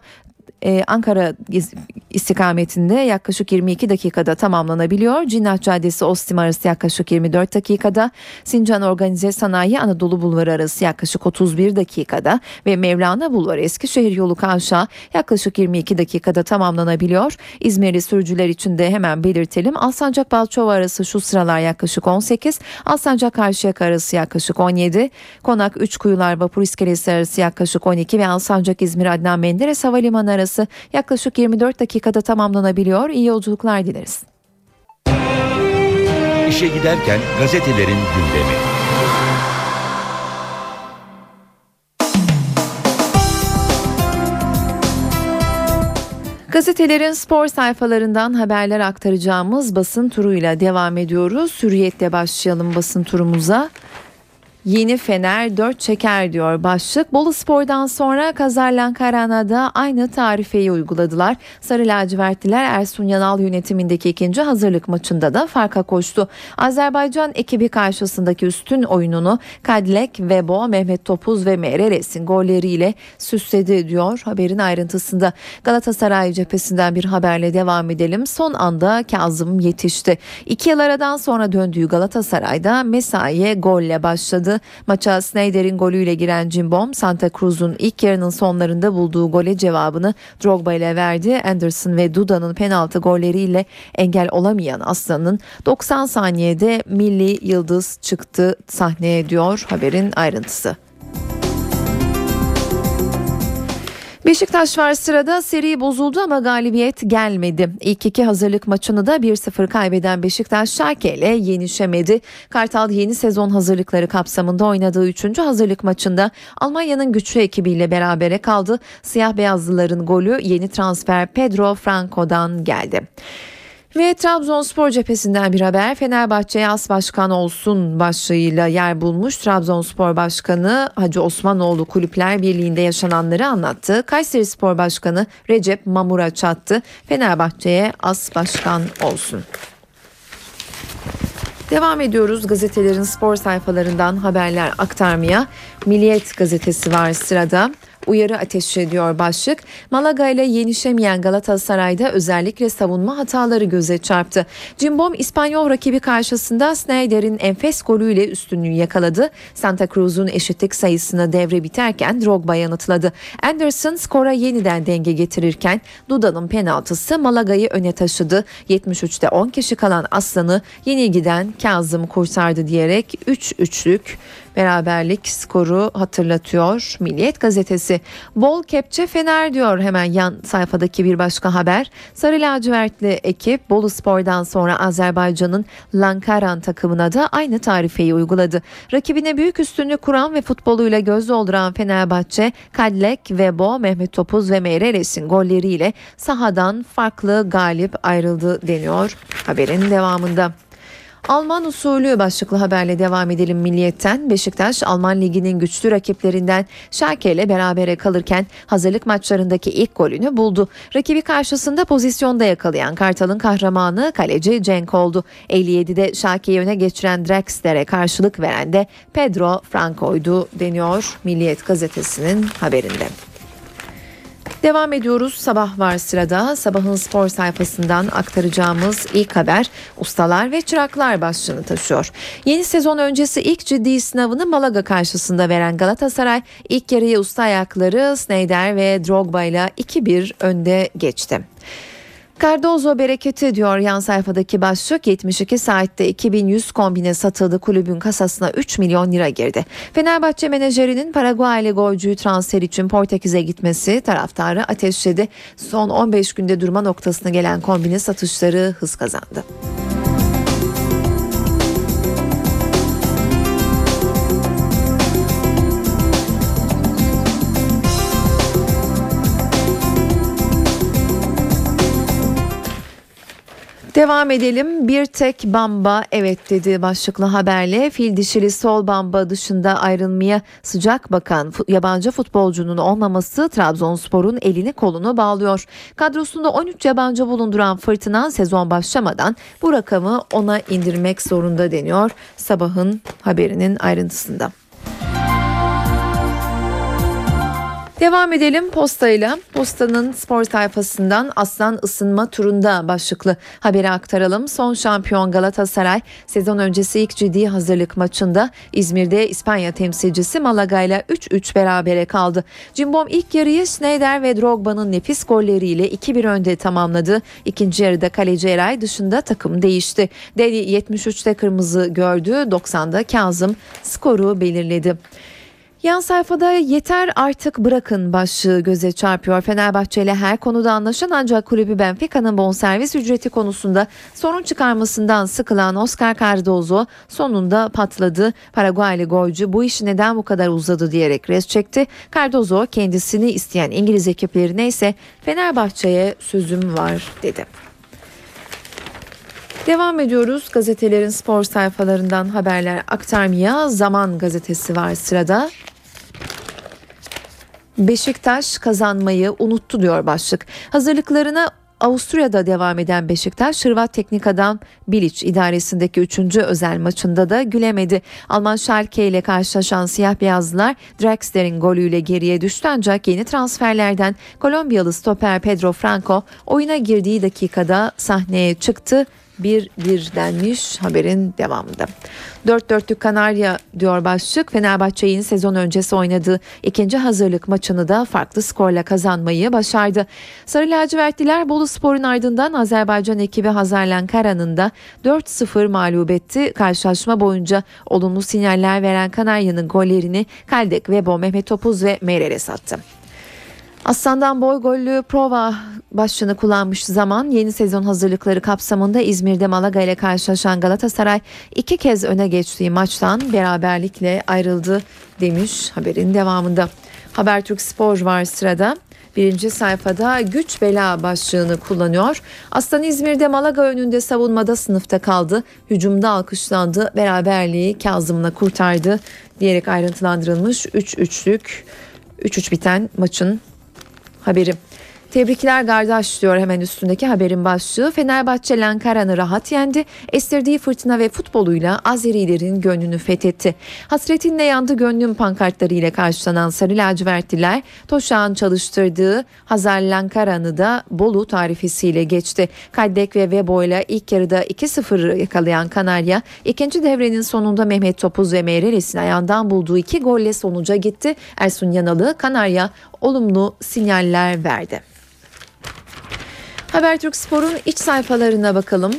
[SPEAKER 1] ee, Ankara istikametinde yaklaşık 22 dakikada tamamlanabiliyor. Cinnah Caddesi Ostim arası yaklaşık 24 dakikada. Sincan Organize Sanayi Anadolu Bulvarı arası yaklaşık 31 dakikada ve Mevlana Bulvarı Eskişehir yolu kavşağı yaklaşık 22 dakikada tamamlanabiliyor. İzmirli sürücüler için de hemen belirtelim. Alsancak Balçova arası şu sıralar yaklaşık 18, Alsancak Karşıyaka arası yaklaşık 17, Konak 3 Kuyular Vapur İskelesi arası yaklaşık 12 ve Alsancak İzmir Adnan Menderes Havalimanı arası yaklaşık 24 dakikada tamamlanabiliyor. İyi yolculuklar dileriz.
[SPEAKER 9] İşe giderken gazetelerin gündemi.
[SPEAKER 1] Gazetelerin spor sayfalarından haberler aktaracağımız basın turuyla devam ediyoruz. Hürriyetle başlayalım basın turumuza. Yeni Fener 4 çeker diyor başlık. Bolu Spor'dan sonra Kazarlankarana'da aynı tarifeyi uyguladılar. Sarı lacivertliler Ersun Yanal yönetimindeki ikinci hazırlık maçında da farka koştu. Azerbaycan ekibi karşısındaki üstün oyununu Kadlek, Vebo, Mehmet Topuz ve Mereres'in golleriyle süsledi diyor haberin ayrıntısında. Galatasaray cephesinden bir haberle devam edelim. Son anda Kazım yetişti. İki yıl aradan sonra döndüğü Galatasaray'da mesaiye golle başladı. Maça Snyder'in golüyle giren Cimbom, Santa Cruz'un ilk yarının sonlarında bulduğu gole cevabını Drogba ile verdi. Anderson ve Duda'nın penaltı golleriyle engel olamayan Aslan'ın 90 saniyede milli yıldız çıktı sahneye diyor haberin ayrıntısı. Beşiktaş var sırada seri bozuldu ama galibiyet gelmedi. İlk iki hazırlık maçını da 1-0 kaybeden Beşiktaş Şarke ile yenişemedi. Kartal yeni sezon hazırlıkları kapsamında oynadığı 3. hazırlık maçında Almanya'nın güçlü ekibiyle berabere kaldı. Siyah beyazlıların golü yeni transfer Pedro Franco'dan geldi. Ve Trabzonspor cephesinden bir haber Fenerbahçe'ye as başkan olsun başlığıyla yer bulmuş Trabzonspor Başkanı Hacı Osmanoğlu Kulüpler Birliği'nde yaşananları anlattı. Kayseri Spor Başkanı Recep Mamura çattı. Fenerbahçe'ye as başkan olsun. Devam ediyoruz gazetelerin spor sayfalarından haberler aktarmaya. Milliyet gazetesi var sırada uyarı ateşi ediyor başlık. Malaga ile yenişemeyen Galatasaray'da özellikle savunma hataları göze çarptı. Cimbom İspanyol rakibi karşısında Snyder'in enfes golüyle üstünlüğü yakaladı. Santa Cruz'un eşitlik sayısını devre biterken Drogba yanıtladı. Anderson skora yeniden denge getirirken Duda'nın penaltısı Malaga'yı öne taşıdı. 73'te 10 kişi kalan Aslan'ı yenilgiden Kazım kurtardı diyerek 3-3'lük beraberlik skoru hatırlatıyor Milliyet gazetesi. Bol kepçe Fener diyor hemen yan sayfadaki bir başka haber. Sarı lacivertli ekip Bolu Spor'dan sonra Azerbaycan'ın Lankaran takımına da aynı tarifeyi uyguladı. Rakibine büyük üstünlük kuran ve futboluyla göz dolduran Fenerbahçe, Kadlek, Vebo, Mehmet Topuz ve Meireres'in golleriyle sahadan farklı galip ayrıldı deniyor haberin devamında. Alman usulü başlıklı haberle devam edelim Milliyet'ten. Beşiktaş Alman Ligi'nin güçlü rakiplerinden Schalke ile berabere kalırken hazırlık maçlarındaki ilk golünü buldu. Rakibi karşısında pozisyonda yakalayan Kartal'ın kahramanı kaleci Cenk oldu. 57'de Schalke'yi öne geçiren Drexler'e karşılık veren de Pedro Franco'ydu deniyor Milliyet gazetesinin haberinde. Devam ediyoruz. Sabah var sırada. Sabahın spor sayfasından aktaracağımız ilk haber ustalar ve çıraklar başlığını taşıyor. Yeni sezon öncesi ilk ciddi sınavını Malaga karşısında veren Galatasaray ilk yarıya usta ayakları Sneijder ve Drogba ile 2-1 önde geçti. Cardozo bereketi diyor yan sayfadaki başlık 72 saatte 2100 kombine satıldı kulübün kasasına 3 milyon lira girdi. Fenerbahçe menajerinin Paraguaylı golcüyü transfer için Portekiz'e gitmesi taraftarı ateşledi. Son 15 günde durma noktasına gelen kombine satışları hız kazandı. Devam edelim. Bir tek bamba evet dedi başlıklı haberle. Fil dişili sol bamba dışında ayrılmaya sıcak bakan yabancı futbolcunun olmaması Trabzonspor'un elini kolunu bağlıyor. Kadrosunda 13 yabancı bulunduran Fırtına sezon başlamadan bu rakamı ona indirmek zorunda deniyor. Sabahın haberinin ayrıntısında. Devam edelim postayla. Postanın spor sayfasından Aslan ısınma turunda başlıklı haberi aktaralım. Son şampiyon Galatasaray sezon öncesi ilk ciddi hazırlık maçında İzmir'de İspanya temsilcisi Malaga ile 3-3 berabere kaldı. Cimbom ilk yarıyı Schneider ve Drogba'nın nefis golleriyle 2-1 önde tamamladı. İkinci yarıda kaleci Eray dışında takım değişti. Deli 73'te kırmızı gördü, 90'da Kazım skoru belirledi. Yan sayfada yeter artık bırakın başlığı göze çarpıyor. Fenerbahçe ile her konuda anlaşan ancak kulübü Benfica'nın bonservis ücreti konusunda sorun çıkarmasından sıkılan Oscar Cardozo sonunda patladı. Paraguaylı golcü bu iş neden bu kadar uzadı diyerek res çekti. Cardozo kendisini isteyen İngiliz ekiplerine ise Fenerbahçe'ye sözüm var dedi. Devam ediyoruz gazetelerin spor sayfalarından haberler aktarmaya. Zaman gazetesi var sırada. Beşiktaş kazanmayı unuttu diyor başlık. Hazırlıklarına Avusturya'da devam eden Beşiktaş, Hırvat teknik adam Bilic idaresindeki 3. özel maçında da gülemedi. Alman Schalke ile karşılaşan siyah beyazlılar Draxler'in golüyle geriye düştü ancak yeni transferlerden Kolombiyalı stoper Pedro Franco oyuna girdiği dakikada sahneye çıktı bir bir denmiş haberin devamında. Dört dörtlük Kanarya diyor başlık. Fenerbahçe sezon öncesi oynadığı ikinci hazırlık maçını da farklı skorla kazanmayı başardı. Sarı lacivertliler Bolu Spor'un ardından Azerbaycan ekibi Hazarlan Kara'nın da 4-0 mağlup etti. Karşılaşma boyunca olumlu sinyaller veren Kanarya'nın gollerini Kaldek, Vebo, Mehmet Topuz ve Meyrel'e sattı. Aslan'dan boy gollü prova başlığını kullanmış zaman yeni sezon hazırlıkları kapsamında İzmir'de Malaga ile karşılaşan Galatasaray iki kez öne geçtiği maçtan beraberlikle ayrıldı demiş haberin devamında. Habertürk Spor var sırada. Birinci sayfada güç bela başlığını kullanıyor. Aslan İzmir'de Malaga önünde savunmada sınıfta kaldı. Hücumda alkışlandı. Beraberliği Kazım'la kurtardı diyerek ayrıntılandırılmış 3-3'lük 3-3 biten maçın haberi. Tebrikler kardeş diyor hemen üstündeki haberin başlığı. Fenerbahçe Lankara'nı rahat yendi. Estirdiği fırtına ve futboluyla Azerilerin gönlünü fethetti. Hasretinle yandı gönlüm pankartlarıyla karşılanan Sarı Lacivertliler Toşağ'ın çalıştırdığı Hazar Lankara'nı da Bolu tarifesiyle geçti. Kaddek ve Vebo ile ilk yarıda 2-0 yakalayan Kanarya ikinci devrenin sonunda Mehmet Topuz ve Meyreles'in ayağından bulduğu iki golle sonuca gitti. Ersun Yanalı Kanarya olumlu sinyaller verdi. Habertürk Spor'un iç sayfalarına bakalım.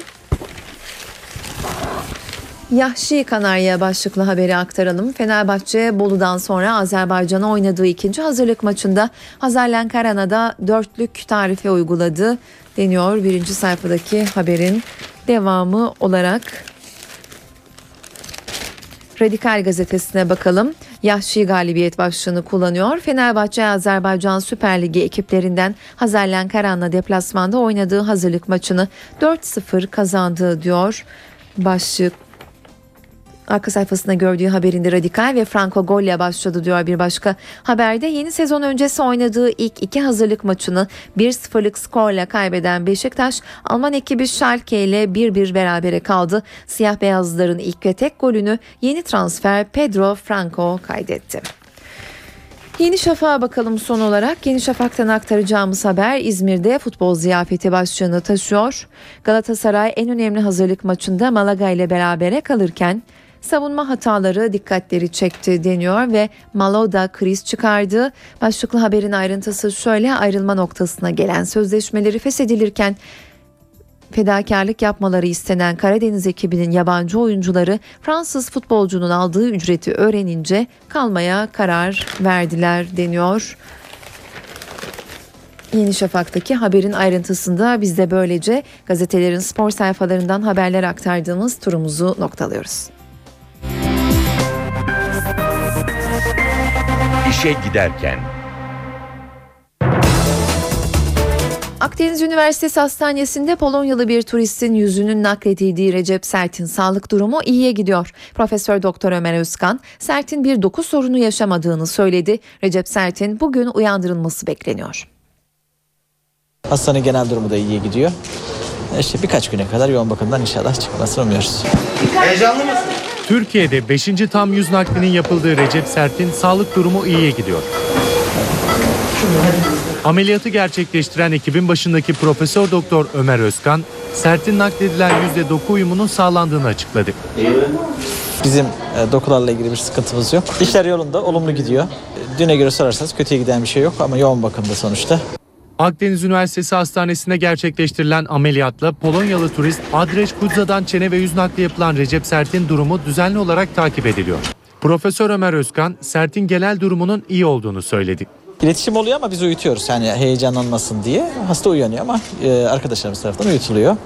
[SPEAKER 1] Yahşi Kanarya başlıklı haberi aktaralım. Fenerbahçe Bolu'dan sonra Azerbaycan'a oynadığı ikinci hazırlık maçında Hazarlen Karana'da dörtlük tarife uyguladı deniyor birinci sayfadaki haberin devamı olarak. Radikal gazetesine bakalım. Yahşi galibiyet başlığını kullanıyor. Fenerbahçe Azerbaycan Süper Ligi ekiplerinden Hazarlen Karan'la deplasmanda oynadığı hazırlık maçını 4-0 kazandı diyor. Başlık Arka sayfasında gördüğü haberinde Radikal ve Franco golle başladı diyor bir başka haberde. Yeni sezon öncesi oynadığı ilk iki hazırlık maçını 1-0'lık skorla kaybeden Beşiktaş Alman ekibi Schalke ile 1-1 berabere kaldı. Siyah beyazlıların ilk ve tek golünü yeni transfer Pedro Franco kaydetti. Yeni Şafak'a bakalım son olarak. Yeni Şafak'tan aktaracağımız haber İzmir'de futbol ziyafeti başlığını taşıyor. Galatasaray en önemli hazırlık maçında Malaga ile berabere kalırken savunma hataları dikkatleri çekti deniyor ve Maloda kriz çıkardı. Başlıklı haberin ayrıntısı şöyle ayrılma noktasına gelen sözleşmeleri feshedilirken Fedakarlık yapmaları istenen Karadeniz ekibinin yabancı oyuncuları Fransız futbolcunun aldığı ücreti öğrenince kalmaya karar verdiler deniyor. Yeni Şafak'taki haberin ayrıntısında biz de böylece gazetelerin spor sayfalarından haberler aktardığımız turumuzu noktalıyoruz.
[SPEAKER 9] İşe giderken
[SPEAKER 1] Akdeniz Üniversitesi Hastanesi'nde Polonyalı bir turistin yüzünün nakledildiği Recep Sert'in sağlık durumu iyiye gidiyor. Profesör Doktor Ömer Özkan, Sert'in bir doku sorunu yaşamadığını söyledi. Recep Sert'in bugün uyandırılması bekleniyor.
[SPEAKER 11] Hastanın genel durumu da iyiye gidiyor. İşte birkaç güne kadar yoğun bakımdan inşallah çıkmasını umuyoruz.
[SPEAKER 8] Türkiye'de 5. tam yüz naklinin yapıldığı Recep Sert'in sağlık durumu iyiye gidiyor. Ameliyatı gerçekleştiren ekibin başındaki Profesör Doktor Ömer Özkan, Sert'in nakledilen %9 uyumunun sağlandığını açıkladı.
[SPEAKER 11] Bizim e, dokularla ilgili bir sıkıntımız yok. İşler yolunda, olumlu gidiyor. Düne göre sorarsanız kötüye giden bir şey yok ama yoğun bakımda sonuçta.
[SPEAKER 8] Akdeniz Üniversitesi Hastanesi'nde gerçekleştirilen ameliyatla Polonyalı turist Adreş Kudza'dan çene ve yüz nakli yapılan Recep Sert'in durumu düzenli olarak takip ediliyor. Profesör Ömer Özkan, Sert'in genel durumunun iyi olduğunu söyledi.
[SPEAKER 11] İletişim oluyor ama biz uyutuyoruz. Yani heyecanlanmasın diye. Hasta uyanıyor ama e, arkadaşlarımız tarafından uyutuluyor.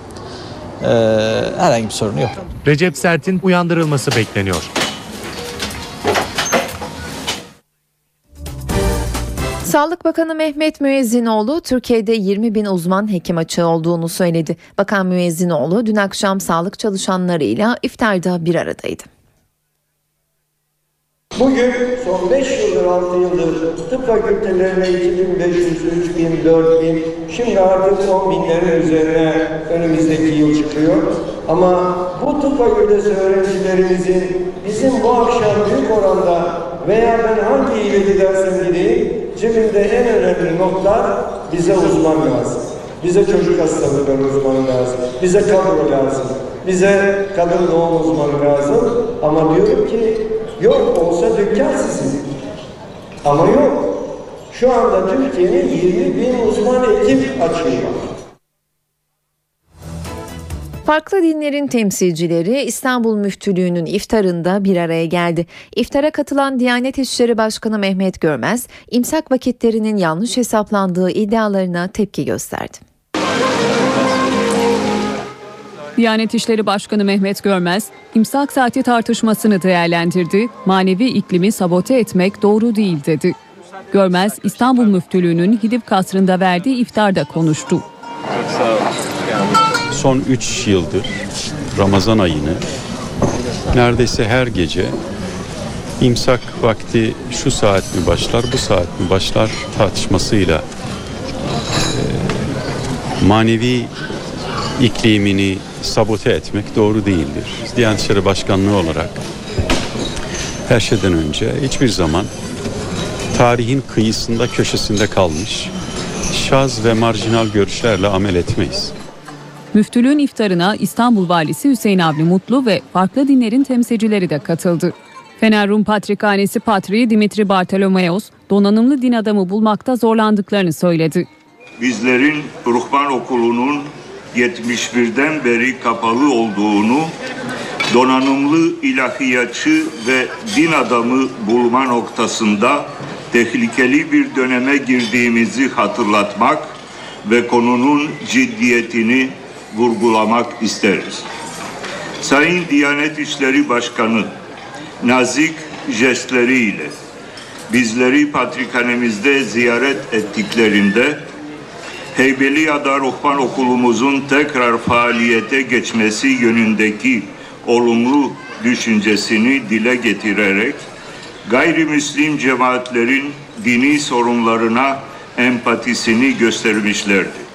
[SPEAKER 11] E, herhangi bir sorunu yok.
[SPEAKER 8] Recep Sert'in uyandırılması bekleniyor.
[SPEAKER 1] Sağlık Bakanı Mehmet Müezzinoğlu Türkiye'de 20 bin uzman hekim açığı olduğunu söyledi. Bakan Müezzinoğlu dün akşam sağlık çalışanlarıyla iftarda bir aradaydı.
[SPEAKER 12] Bugün son 5 yıldır 6 yıldır tıp fakültelerine 2500, 3000, 4000 şimdi artık 10 binlerin üzerine önümüzdeki yıl çıkıyor. Ama bu tıp fakültesi öğrencilerimizin bizim bu akşam büyük oranda veya ben hangi ile gidersem gideyim cebimde en önemli notlar bize uzman lazım. Bize çocuk hastalıkları uzmanı lazım. Bize kadro lazım. Bize kadın doğum uzmanı lazım. Ama diyorum ki yok olsa dükkan sizin. Ama yok. Şu anda Türkiye'nin 20 bin uzman ekip açığı var.
[SPEAKER 1] Farklı dinlerin temsilcileri İstanbul Müftülüğü'nün iftarında bir araya geldi. İftara katılan Diyanet İşleri Başkanı Mehmet Görmez, imsak vakitlerinin yanlış hesaplandığı iddialarına tepki gösterdi.
[SPEAKER 3] Diyanet İşleri Başkanı Mehmet Görmez, imsak saati tartışmasını değerlendirdi. Manevi iklimi sabote etmek doğru değil dedi. Görmez, İstanbul Müftülüğü'nün Hidip Kasrı'nda verdiği iftarda konuştu.
[SPEAKER 13] Son 3 yıldır Ramazan ayını neredeyse her gece imsak vakti şu saat mi başlar, bu saat mi başlar tartışmasıyla e, manevi iklimini sabote etmek doğru değildir. Diyanet İşleri Başkanlığı olarak her şeyden önce hiçbir zaman tarihin kıyısında köşesinde kalmış şaz ve marjinal görüşlerle amel etmeyiz.
[SPEAKER 3] Müftülüğün iftarına İstanbul Valisi Hüseyin Avni Mutlu ve farklı dinlerin temsilcileri de katıldı. Fener Rum Patrikhanesi Patriği Dimitri Bartolomeos, donanımlı din adamı bulmakta zorlandıklarını söyledi.
[SPEAKER 14] Bizlerin ruhban okulunun 71'den beri kapalı olduğunu, donanımlı ilahiyatçı ve din adamı bulma noktasında tehlikeli bir döneme girdiğimizi hatırlatmak ve konunun ciddiyetini vurgulamak isteriz. Sayın Diyanet İşleri Başkanı nazik jestleriyle bizleri patrikhanemizde ziyaret ettiklerinde Heybeliada Ruhban Okulumuzun tekrar faaliyete geçmesi yönündeki olumlu düşüncesini dile getirerek gayrimüslim cemaatlerin dini sorunlarına empatisini göstermişlerdi.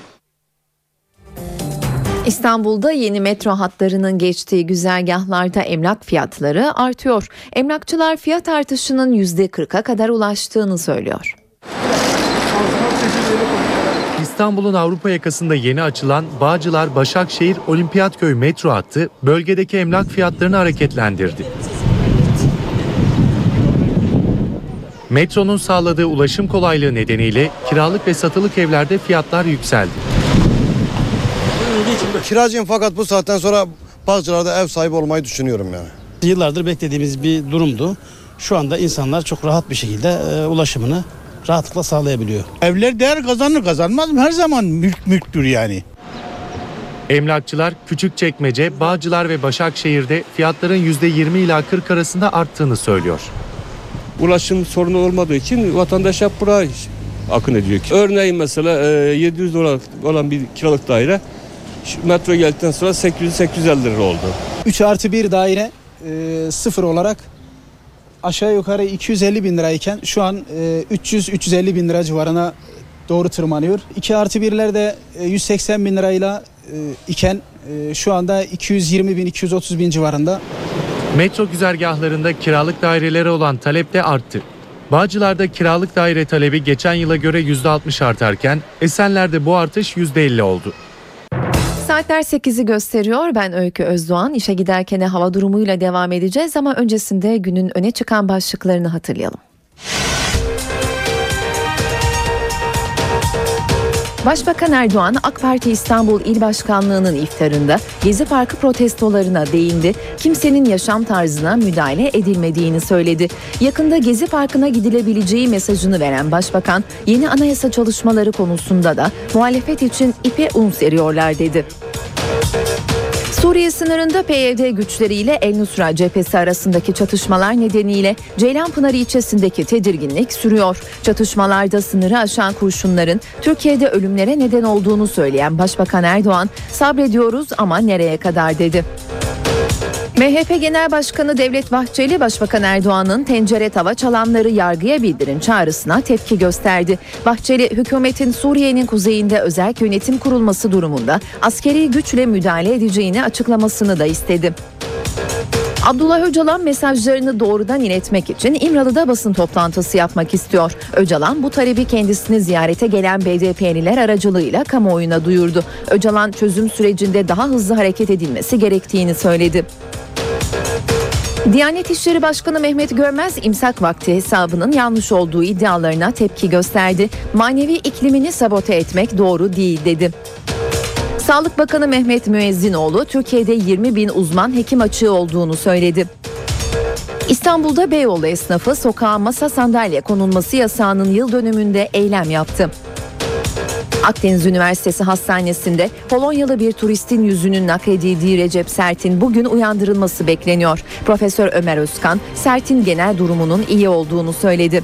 [SPEAKER 1] İstanbul'da yeni metro hatlarının geçtiği güzergahlarda emlak fiyatları artıyor. Emlakçılar fiyat artışının %40'a kadar ulaştığını söylüyor.
[SPEAKER 8] İstanbul'un Avrupa yakasında yeni açılan Bağcılar Başakşehir Olimpiyatköy metro hattı bölgedeki emlak fiyatlarını hareketlendirdi. Metronun sağladığı ulaşım kolaylığı nedeniyle kiralık ve satılık evlerde fiyatlar yükseldi.
[SPEAKER 15] Bulunduğu için
[SPEAKER 16] Kiracıyım fakat bu saatten sonra Bağcılar'da ev sahibi olmayı düşünüyorum yani.
[SPEAKER 15] yıllardır beklediğimiz bir durumdu. Şu anda insanlar çok rahat bir şekilde e, ulaşımını rahatlıkla sağlayabiliyor.
[SPEAKER 17] Evler değer kazanır kazanmaz mı? Her zaman mülk mülktür yani.
[SPEAKER 8] Emlakçılar Küçükçekmece, Bağcılar ve Başakşehir'de fiyatların %20 ila 40 arasında arttığını söylüyor.
[SPEAKER 18] Ulaşım sorunu olmadığı için vatandaş hep buraya akın ediyor. Örneğin mesela e, 700 dolar olan bir kiralık daire şu metro geldikten sonra 800-850 lira oldu.
[SPEAKER 19] 3 artı 1 daire e, sıfır olarak aşağı yukarı 250 bin lirayken şu an e, 300-350 bin lira civarına doğru tırmanıyor. 2 artı 1'ler de e, 180 bin lirayla e, iken e, şu anda 220 bin 230 bin civarında.
[SPEAKER 8] Metro güzergahlarında kiralık dairelere olan talep de arttı. Bağcılar'da kiralık daire talebi geçen yıla göre %60 artarken Esenler'de bu artış %50 oldu.
[SPEAKER 1] Saatler 8'i gösteriyor. Ben Öykü Özdoğan. İşe giderken hava durumuyla devam edeceğiz ama öncesinde günün öne çıkan başlıklarını hatırlayalım. Başbakan Erdoğan AK Parti İstanbul İl Başkanlığı'nın iftarında Gezi Parkı protestolarına değindi. Kimsenin yaşam tarzına müdahale edilmediğini söyledi. Yakında Gezi Parkı'na gidilebileceği mesajını veren Başbakan yeni anayasa çalışmaları konusunda da muhalefet için ipe un seriyorlar dedi. Suriye sınırında PYD güçleriyle El Nusra cephesi arasındaki çatışmalar nedeniyle Ceylanpınar ilçesindeki tedirginlik sürüyor. Çatışmalarda sınırı aşan kurşunların Türkiye'de ölümlere neden olduğunu söyleyen Başbakan Erdoğan sabrediyoruz ama nereye kadar dedi. MHP Genel Başkanı Devlet Bahçeli, Başbakan Erdoğan'ın tencere tava çalanları yargıya bildirin çağrısına tepki gösterdi. Bahçeli, hükümetin Suriye'nin kuzeyinde özel yönetim kurulması durumunda askeri güçle müdahale edeceğini açıklamasını da istedi. Abdullah Öcalan mesajlarını doğrudan iletmek için İmralı'da basın toplantısı yapmak istiyor. Öcalan bu talebi kendisini ziyarete gelen BDP'liler aracılığıyla kamuoyuna duyurdu. Öcalan çözüm sürecinde daha hızlı hareket edilmesi gerektiğini söyledi. Diyanet İşleri Başkanı Mehmet Görmez imsak vakti hesabının yanlış olduğu iddialarına tepki gösterdi. Manevi iklimini sabote etmek doğru değil dedi. Sağlık Bakanı Mehmet Müezzinoğlu Türkiye'de 20 bin uzman hekim açığı olduğunu söyledi. İstanbul'da Beyoğlu esnafı sokağa masa sandalye konulması yasağının yıl dönümünde eylem yaptı. Akdeniz Üniversitesi Hastanesi'nde Polonyalı bir turistin yüzünün nakledildiği Recep Sert'in bugün uyandırılması bekleniyor. Profesör Ömer Özkan, Sert'in genel durumunun iyi olduğunu söyledi.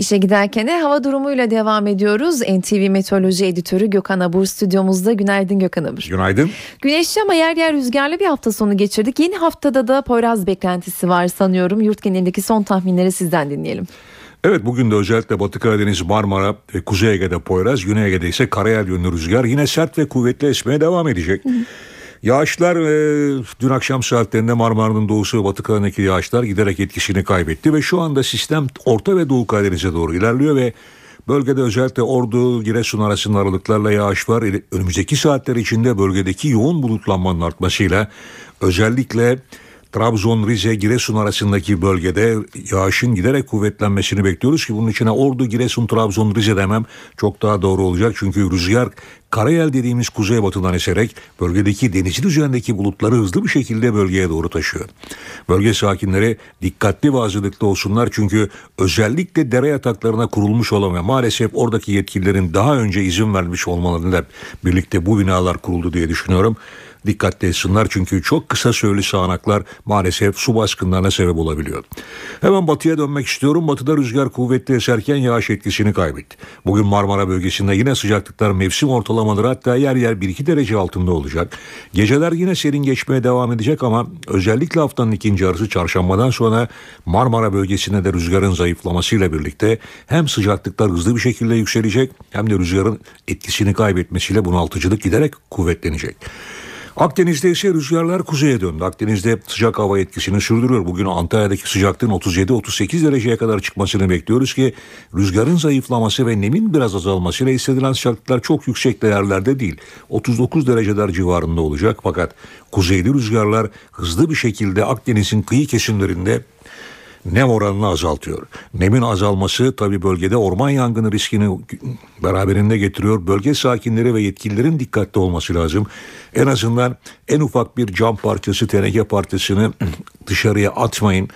[SPEAKER 1] İşe giderken de hava durumuyla devam ediyoruz. NTV Meteoroloji Editörü Gökhan Abur stüdyomuzda. Günaydın Gökhan Abur.
[SPEAKER 20] Günaydın.
[SPEAKER 1] Güneşli ama yer yer rüzgarlı bir hafta sonu geçirdik. Yeni haftada da Poyraz beklentisi var sanıyorum. Yurt genelindeki son tahminleri sizden dinleyelim.
[SPEAKER 20] Evet bugün de özellikle Batı Karadeniz, Marmara ve Kuzey Ege'de Poyraz, Güney Ege'de ise karayel yönlü rüzgar yine sert ve kuvvetli esmeye devam edecek. Yağışlar e, dün akşam saatlerinde Marmara'nın doğusu ve Batı Karadeniz'deki yağışlar giderek etkisini kaybetti ve şu anda sistem Orta ve Doğu Karadeniz'e doğru ilerliyor ve Bölgede özellikle Ordu, Giresun arasında aralıklarla yağış var. Önümüzdeki saatler içinde bölgedeki yoğun bulutlanmanın artmasıyla özellikle Trabzon, Rize, Giresun arasındaki bölgede yağışın giderek kuvvetlenmesini bekliyoruz ki bunun içine Ordu, Giresun, Trabzon, Rize demem çok daha doğru olacak. Çünkü rüzgar karayel dediğimiz kuzeybatıdan eserek bölgedeki denizin üzerindeki bulutları hızlı bir şekilde bölgeye doğru taşıyor. Bölge sakinleri dikkatli ve hazırlıklı olsunlar çünkü özellikle dere yataklarına kurulmuş olan ve maalesef oradaki yetkililerin daha önce izin vermiş olmalarıyla birlikte bu binalar kuruldu diye düşünüyorum dikkatli etsinler çünkü çok kısa süreli sağanaklar maalesef su baskınlarına sebep olabiliyor. Hemen batıya dönmek istiyorum. Batıda rüzgar kuvvetli eserken yağış etkisini kaybetti. Bugün Marmara bölgesinde yine sıcaklıklar mevsim ortalamaları hatta yer yer 1-2 derece altında olacak. Geceler yine serin geçmeye devam edecek ama özellikle haftanın ikinci yarısı çarşambadan sonra Marmara bölgesinde de rüzgarın zayıflamasıyla birlikte hem sıcaklıklar hızlı bir şekilde yükselecek hem de rüzgarın etkisini kaybetmesiyle bunaltıcılık giderek kuvvetlenecek. Akdeniz'de ise rüzgarlar kuzeye döndü. Akdeniz'de sıcak hava etkisini sürdürüyor. Bugün Antalya'daki sıcaklığın 37-38 dereceye kadar çıkmasını bekliyoruz ki rüzgarın zayıflaması ve nemin biraz azalmasıyla hissedilen sıcaklıklar çok yüksek değerlerde değil. 39 dereceler civarında olacak fakat kuzeyli rüzgarlar hızlı bir şekilde Akdeniz'in kıyı kesimlerinde nem oranını azaltıyor. Nemin azalması tabi bölgede orman yangını riskini beraberinde getiriyor. Bölge sakinleri ve yetkililerin dikkatli olması lazım. En azından en ufak bir cam parçası, teneke parçasını dışarıya atmayın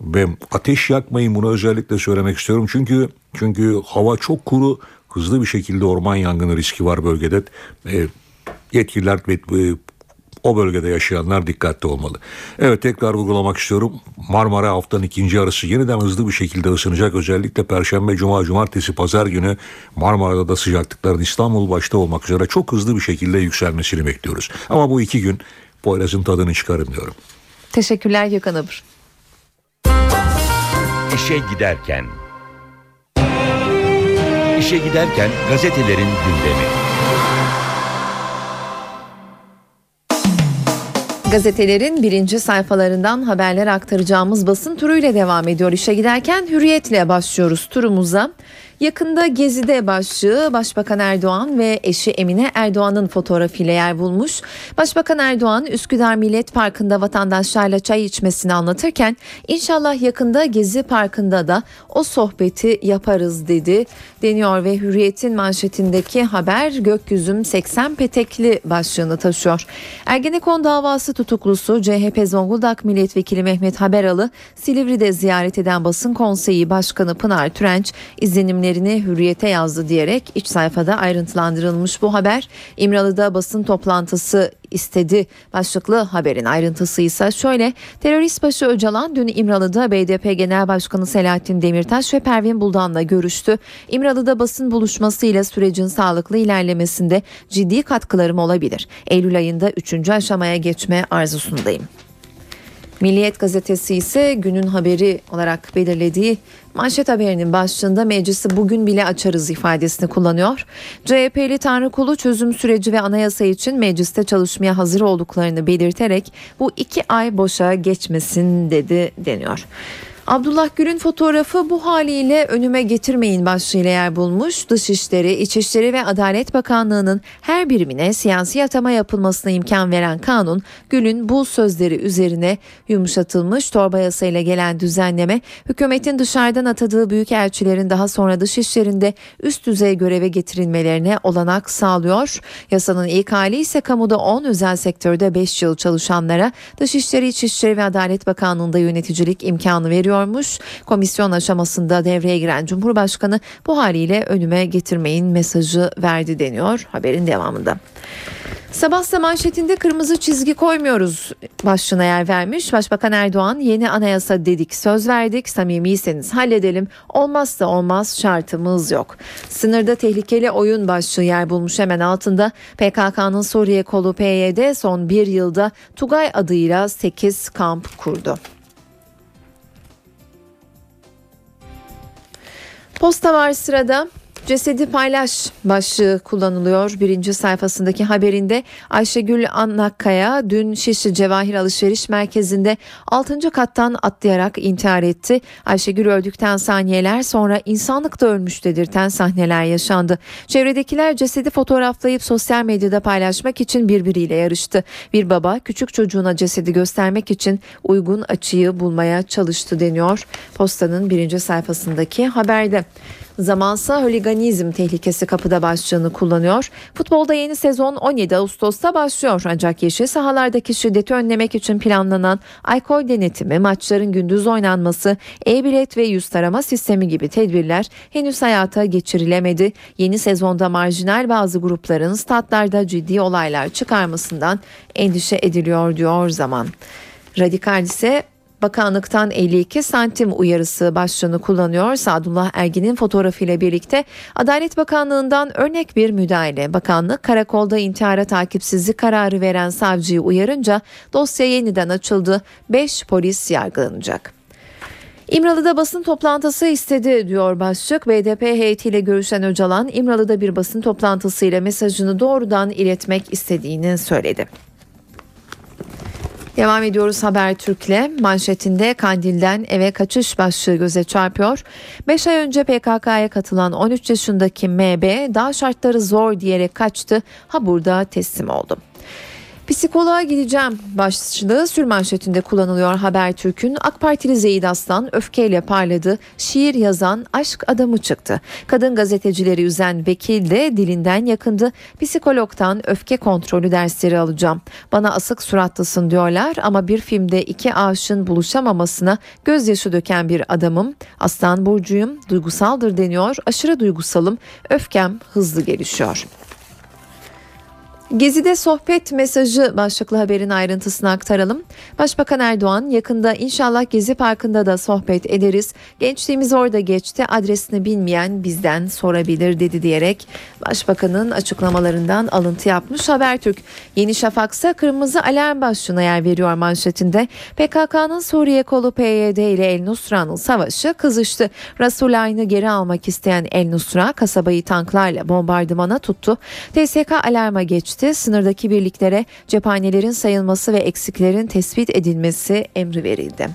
[SPEAKER 20] ve ateş yakmayın bunu özellikle söylemek istiyorum. Çünkü çünkü hava çok kuru, hızlı bir şekilde orman yangını riski var bölgede. E, yetkililer ve e, o bölgede yaşayanlar dikkatli olmalı. Evet tekrar vurgulamak istiyorum. Marmara haftanın ikinci arası yeniden hızlı bir şekilde ısınacak. Özellikle Perşembe, Cuma, Cumartesi, Pazar günü Marmara'da da sıcaklıkların İstanbul başta olmak üzere çok hızlı bir şekilde yükselmesini bekliyoruz. Ama bu iki gün Poyraz'ın tadını çıkarın diyorum.
[SPEAKER 1] Teşekkürler Gökhan Abur.
[SPEAKER 9] İşe giderken İşe giderken gazetelerin gündemi.
[SPEAKER 1] Gazetelerin birinci sayfalarından haberler aktaracağımız basın turuyla devam ediyor. İşe giderken hürriyetle başlıyoruz turumuza. Yakında Gezi'de başlığı Başbakan Erdoğan ve eşi Emine Erdoğan'ın fotoğrafıyla yer bulmuş. Başbakan Erdoğan Üsküdar Millet Parkı'nda vatandaşlarla çay içmesini anlatırken inşallah yakında Gezi Parkı'nda da o sohbeti yaparız dedi deniyor ve Hürriyet'in manşetindeki haber gökyüzüm 80 petekli başlığını taşıyor. Ergenekon davası tutuklusu CHP Zonguldak Milletvekili Mehmet Haberalı Silivri'de ziyaret eden basın konseyi başkanı Pınar Türenç izlenimleri hürriyete yazdı diyerek iç sayfada ayrıntılandırılmış bu haber. İmralı'da basın toplantısı istedi başlıklı haberin ayrıntısı ise şöyle terörist başı Öcalan dün İmralı'da BDP Genel Başkanı Selahattin Demirtaş ve Pervin Buldan'la görüştü. İmralı'da basın buluşmasıyla sürecin sağlıklı ilerlemesinde ciddi katkılarım olabilir. Eylül ayında 3. aşamaya geçme arzusundayım. Milliyet gazetesi ise günün haberi olarak belirlediği manşet haberinin başlığında meclisi bugün bile açarız ifadesini kullanıyor. CHP'li Tanrı Kulu çözüm süreci ve anayasa için mecliste çalışmaya hazır olduklarını belirterek bu iki ay boşa geçmesin dedi deniyor. Abdullah Gül'ün fotoğrafı bu haliyle önüme getirmeyin başlığıyla yer bulmuş. Dışişleri, İçişleri ve Adalet Bakanlığı'nın her birimine siyasi atama yapılmasına imkan veren kanun, Gül'ün bu sözleri üzerine yumuşatılmış torba yasayla gelen düzenleme, hükümetin dışarıdan atadığı büyükelçilerin daha sonra dışişlerinde üst düzey göreve getirilmelerine olanak sağlıyor. Yasanın ilk hali ise kamuda 10, özel sektörde 5 yıl çalışanlara Dışişleri, İçişleri ve Adalet Bakanlığı'nda yöneticilik imkanı veriyor gerekiyormuş. Komisyon aşamasında devreye giren Cumhurbaşkanı bu haliyle önüme getirmeyin mesajı verdi deniyor haberin devamında. Sabah manşetinde kırmızı çizgi koymuyoruz başlığına yer vermiş. Başbakan Erdoğan yeni anayasa dedik söz verdik samimiyseniz halledelim olmazsa olmaz şartımız yok. Sınırda tehlikeli oyun başlığı yer bulmuş hemen altında PKK'nın Suriye kolu PYD son bir yılda Tugay adıyla 8 kamp kurdu. Posta var sırada. Cesedi paylaş başlığı kullanılıyor. Birinci sayfasındaki haberinde Ayşegül Annakkaya dün Şişli Cevahir Alışveriş Merkezi'nde 6. kattan atlayarak intihar etti. Ayşegül öldükten saniyeler sonra insanlık da ölmüş dedirten sahneler yaşandı. Çevredekiler cesedi fotoğraflayıp sosyal medyada paylaşmak için birbiriyle yarıştı. Bir baba küçük çocuğuna cesedi göstermek için uygun açıyı bulmaya çalıştı deniyor. Postanın birinci sayfasındaki haberde. Zamansa holiganizm tehlikesi kapıda başlığını kullanıyor. Futbolda yeni sezon 17 Ağustos'ta başlıyor ancak yeşil sahalardaki şiddeti önlemek için planlanan alkol denetimi, maçların gündüz oynanması, e-bilet ve yüz tarama sistemi gibi tedbirler henüz hayata geçirilemedi. Yeni sezonda marjinal bazı grupların statlarda ciddi olaylar çıkarmasından endişe ediliyor diyor zaman. Radikal ise Bakanlıktan 52 santim uyarısı başlığını kullanıyor. Sadullah Ergin'in fotoğrafıyla birlikte Adalet Bakanlığı'ndan örnek bir müdahale. Bakanlık karakolda intihara takipsizlik kararı veren savcıyı uyarınca dosya yeniden açıldı. 5 polis yargılanacak. İmralı'da basın toplantısı istedi diyor başlık. BDP heyetiyle görüşen Öcalan İmralı'da bir basın toplantısıyla mesajını doğrudan iletmek istediğini söyledi. Devam ediyoruz Habertürk'le. Manşetinde Kandil'den eve kaçış başlığı göze çarpıyor. 5 ay önce PKK'ya katılan 13 yaşındaki MB daha şartları zor diyerek kaçtı. Ha burada teslim oldu. Psikoloğa gideceğim başlığı sürmanşetinde kullanılıyor Habertürk'ün. AK Partili Zeyid Aslan öfkeyle parladı. Şiir yazan aşk adamı çıktı. Kadın gazetecileri üzen vekil de dilinden yakındı. Psikologtan öfke kontrolü dersleri alacağım. Bana asık suratlısın diyorlar ama bir filmde iki aşığın buluşamamasına gözyaşı döken bir adamım. Aslan burcuyum, duygusaldır deniyor. Aşırı duygusalım, öfkem hızlı gelişiyor. Gezi'de sohbet mesajı başlıklı haberin ayrıntısını aktaralım. Başbakan Erdoğan yakında inşallah Gezi Parkı'nda da sohbet ederiz. Gençliğimiz orada geçti adresini bilmeyen bizden sorabilir dedi diyerek Başbakanın açıklamalarından alıntı yapmış Habertürk. Yeni Şafak'sa kırmızı alarm başlığına yer veriyor manşetinde. PKK'nın Suriye kolu PYD ile El Nusra'nın savaşı kızıştı. Rasulayn'ı geri almak isteyen El Nusra kasabayı tanklarla bombardımana tuttu. TSK alarma geçti geçti. Sınırdaki birliklere cephanelerin sayılması ve eksiklerin tespit edilmesi emri verildi.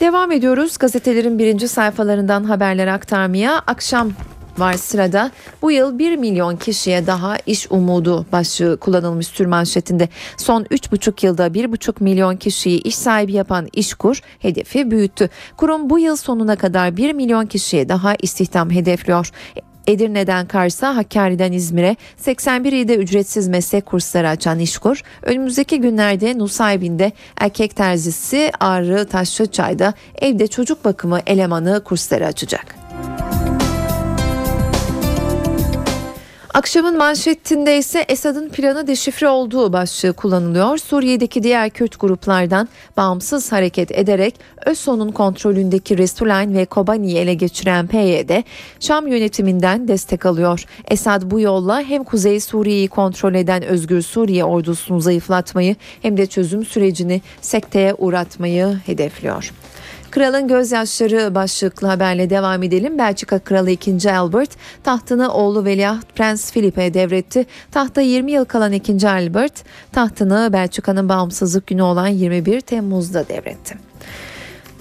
[SPEAKER 1] Devam ediyoruz gazetelerin birinci sayfalarından haberler aktarmaya. Akşam var sırada. Bu yıl 1 milyon kişiye daha iş umudu başlığı kullanılmış tür manşetinde. Son 3,5 yılda 1,5 milyon kişiyi iş sahibi yapan İşkur hedefi büyüttü. Kurum bu yıl sonuna kadar 1 milyon kişiye daha istihdam hedefliyor. Edirne'den Kars'a, Hakkari'den İzmir'e 81 ilde ücretsiz meslek kursları açan İşkur, önümüzdeki günlerde Nusaybin'de erkek terzisi Ağrı Taşlıçay'da evde çocuk bakımı elemanı kursları açacak. Akşamın manşetinde ise Esad'ın planı deşifre olduğu başlığı kullanılıyor. Suriye'deki diğer Kürt gruplardan bağımsız hareket ederek ÖSO'nun kontrolündeki Resulayn ve Kobani'yi ele geçiren PYD, Şam yönetiminden destek alıyor. Esad bu yolla hem Kuzey Suriye'yi kontrol eden Özgür Suriye ordusunu zayıflatmayı hem de çözüm sürecini sekteye uğratmayı hedefliyor. Kralın gözyaşları başlıklı haberle devam edelim. Belçika Kralı 2. Albert tahtını oğlu Veliaht Prens Philip'e devretti. Tahta 20 yıl kalan 2. Albert tahtını Belçika'nın bağımsızlık günü olan 21 Temmuz'da devretti.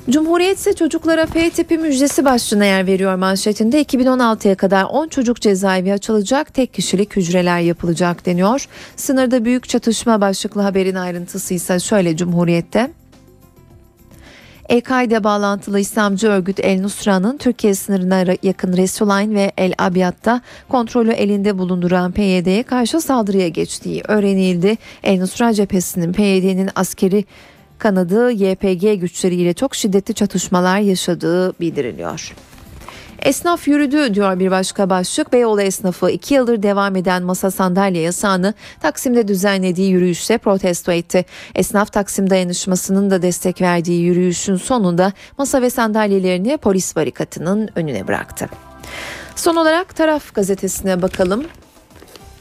[SPEAKER 1] Cumhuriyet ise çocuklara F tipi müjdesi başlığına yer veriyor manşetinde. 2016'ya kadar 10 çocuk cezaevi açılacak, tek kişilik hücreler yapılacak deniyor. Sınırda büyük çatışma başlıklı haberin ayrıntısı ise şöyle Cumhuriyet'te. El-Kaide bağlantılı İslamcı örgüt El Nusra'nın Türkiye sınırına yakın Resulayn ve El Abyad'da kontrolü elinde bulunduran PYD'ye karşı saldırıya geçtiği öğrenildi. El Nusra cephesinin PYD'nin askeri kanadı YPG güçleriyle çok şiddetli çatışmalar yaşadığı bildiriliyor. Esnaf yürüdü diyor bir başka başlık. Beyoğlu esnafı iki yıldır devam eden masa sandalye yasağını Taksim'de düzenlediği yürüyüşte protesto etti. Esnaf Taksim dayanışmasının da destek verdiği yürüyüşün sonunda masa ve sandalyelerini polis barikatının önüne bıraktı. Son olarak Taraf gazetesine bakalım.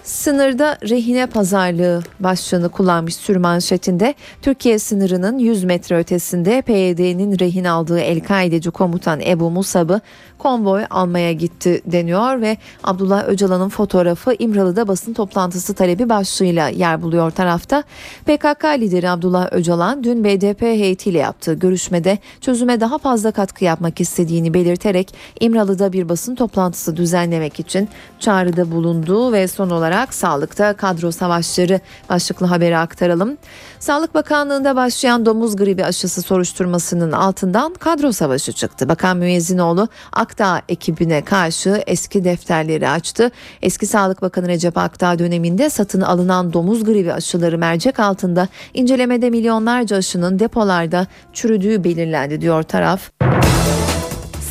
[SPEAKER 1] Sınırda rehine pazarlığı başlığını kullanmış sürmanşetinde Türkiye sınırının 100 metre ötesinde PYD'nin rehin aldığı El-Kaideci komutan Ebu Musab'ı konvoy almaya gitti deniyor ve Abdullah Öcalan'ın fotoğrafı İmralı'da basın toplantısı talebi başlığıyla yer buluyor tarafta. PKK lideri Abdullah Öcalan dün BDP heyetiyle yaptığı görüşmede çözüme daha fazla katkı yapmak istediğini belirterek İmralı'da bir basın toplantısı düzenlemek için çağrıda bulundu ve son olarak sağlıkta kadro savaşları başlıklı haberi aktaralım. Sağlık Bakanlığı'nda başlayan domuz gribi aşısı soruşturmasının altından kadro savaşı çıktı. Bakan Müezzinoğlu Akdağ ekibine karşı eski defterleri açtı. Eski Sağlık Bakanı Recep Akdağ döneminde satın alınan domuz gribi aşıları mercek altında incelemede milyonlarca aşının depolarda çürüdüğü belirlendi diyor taraf.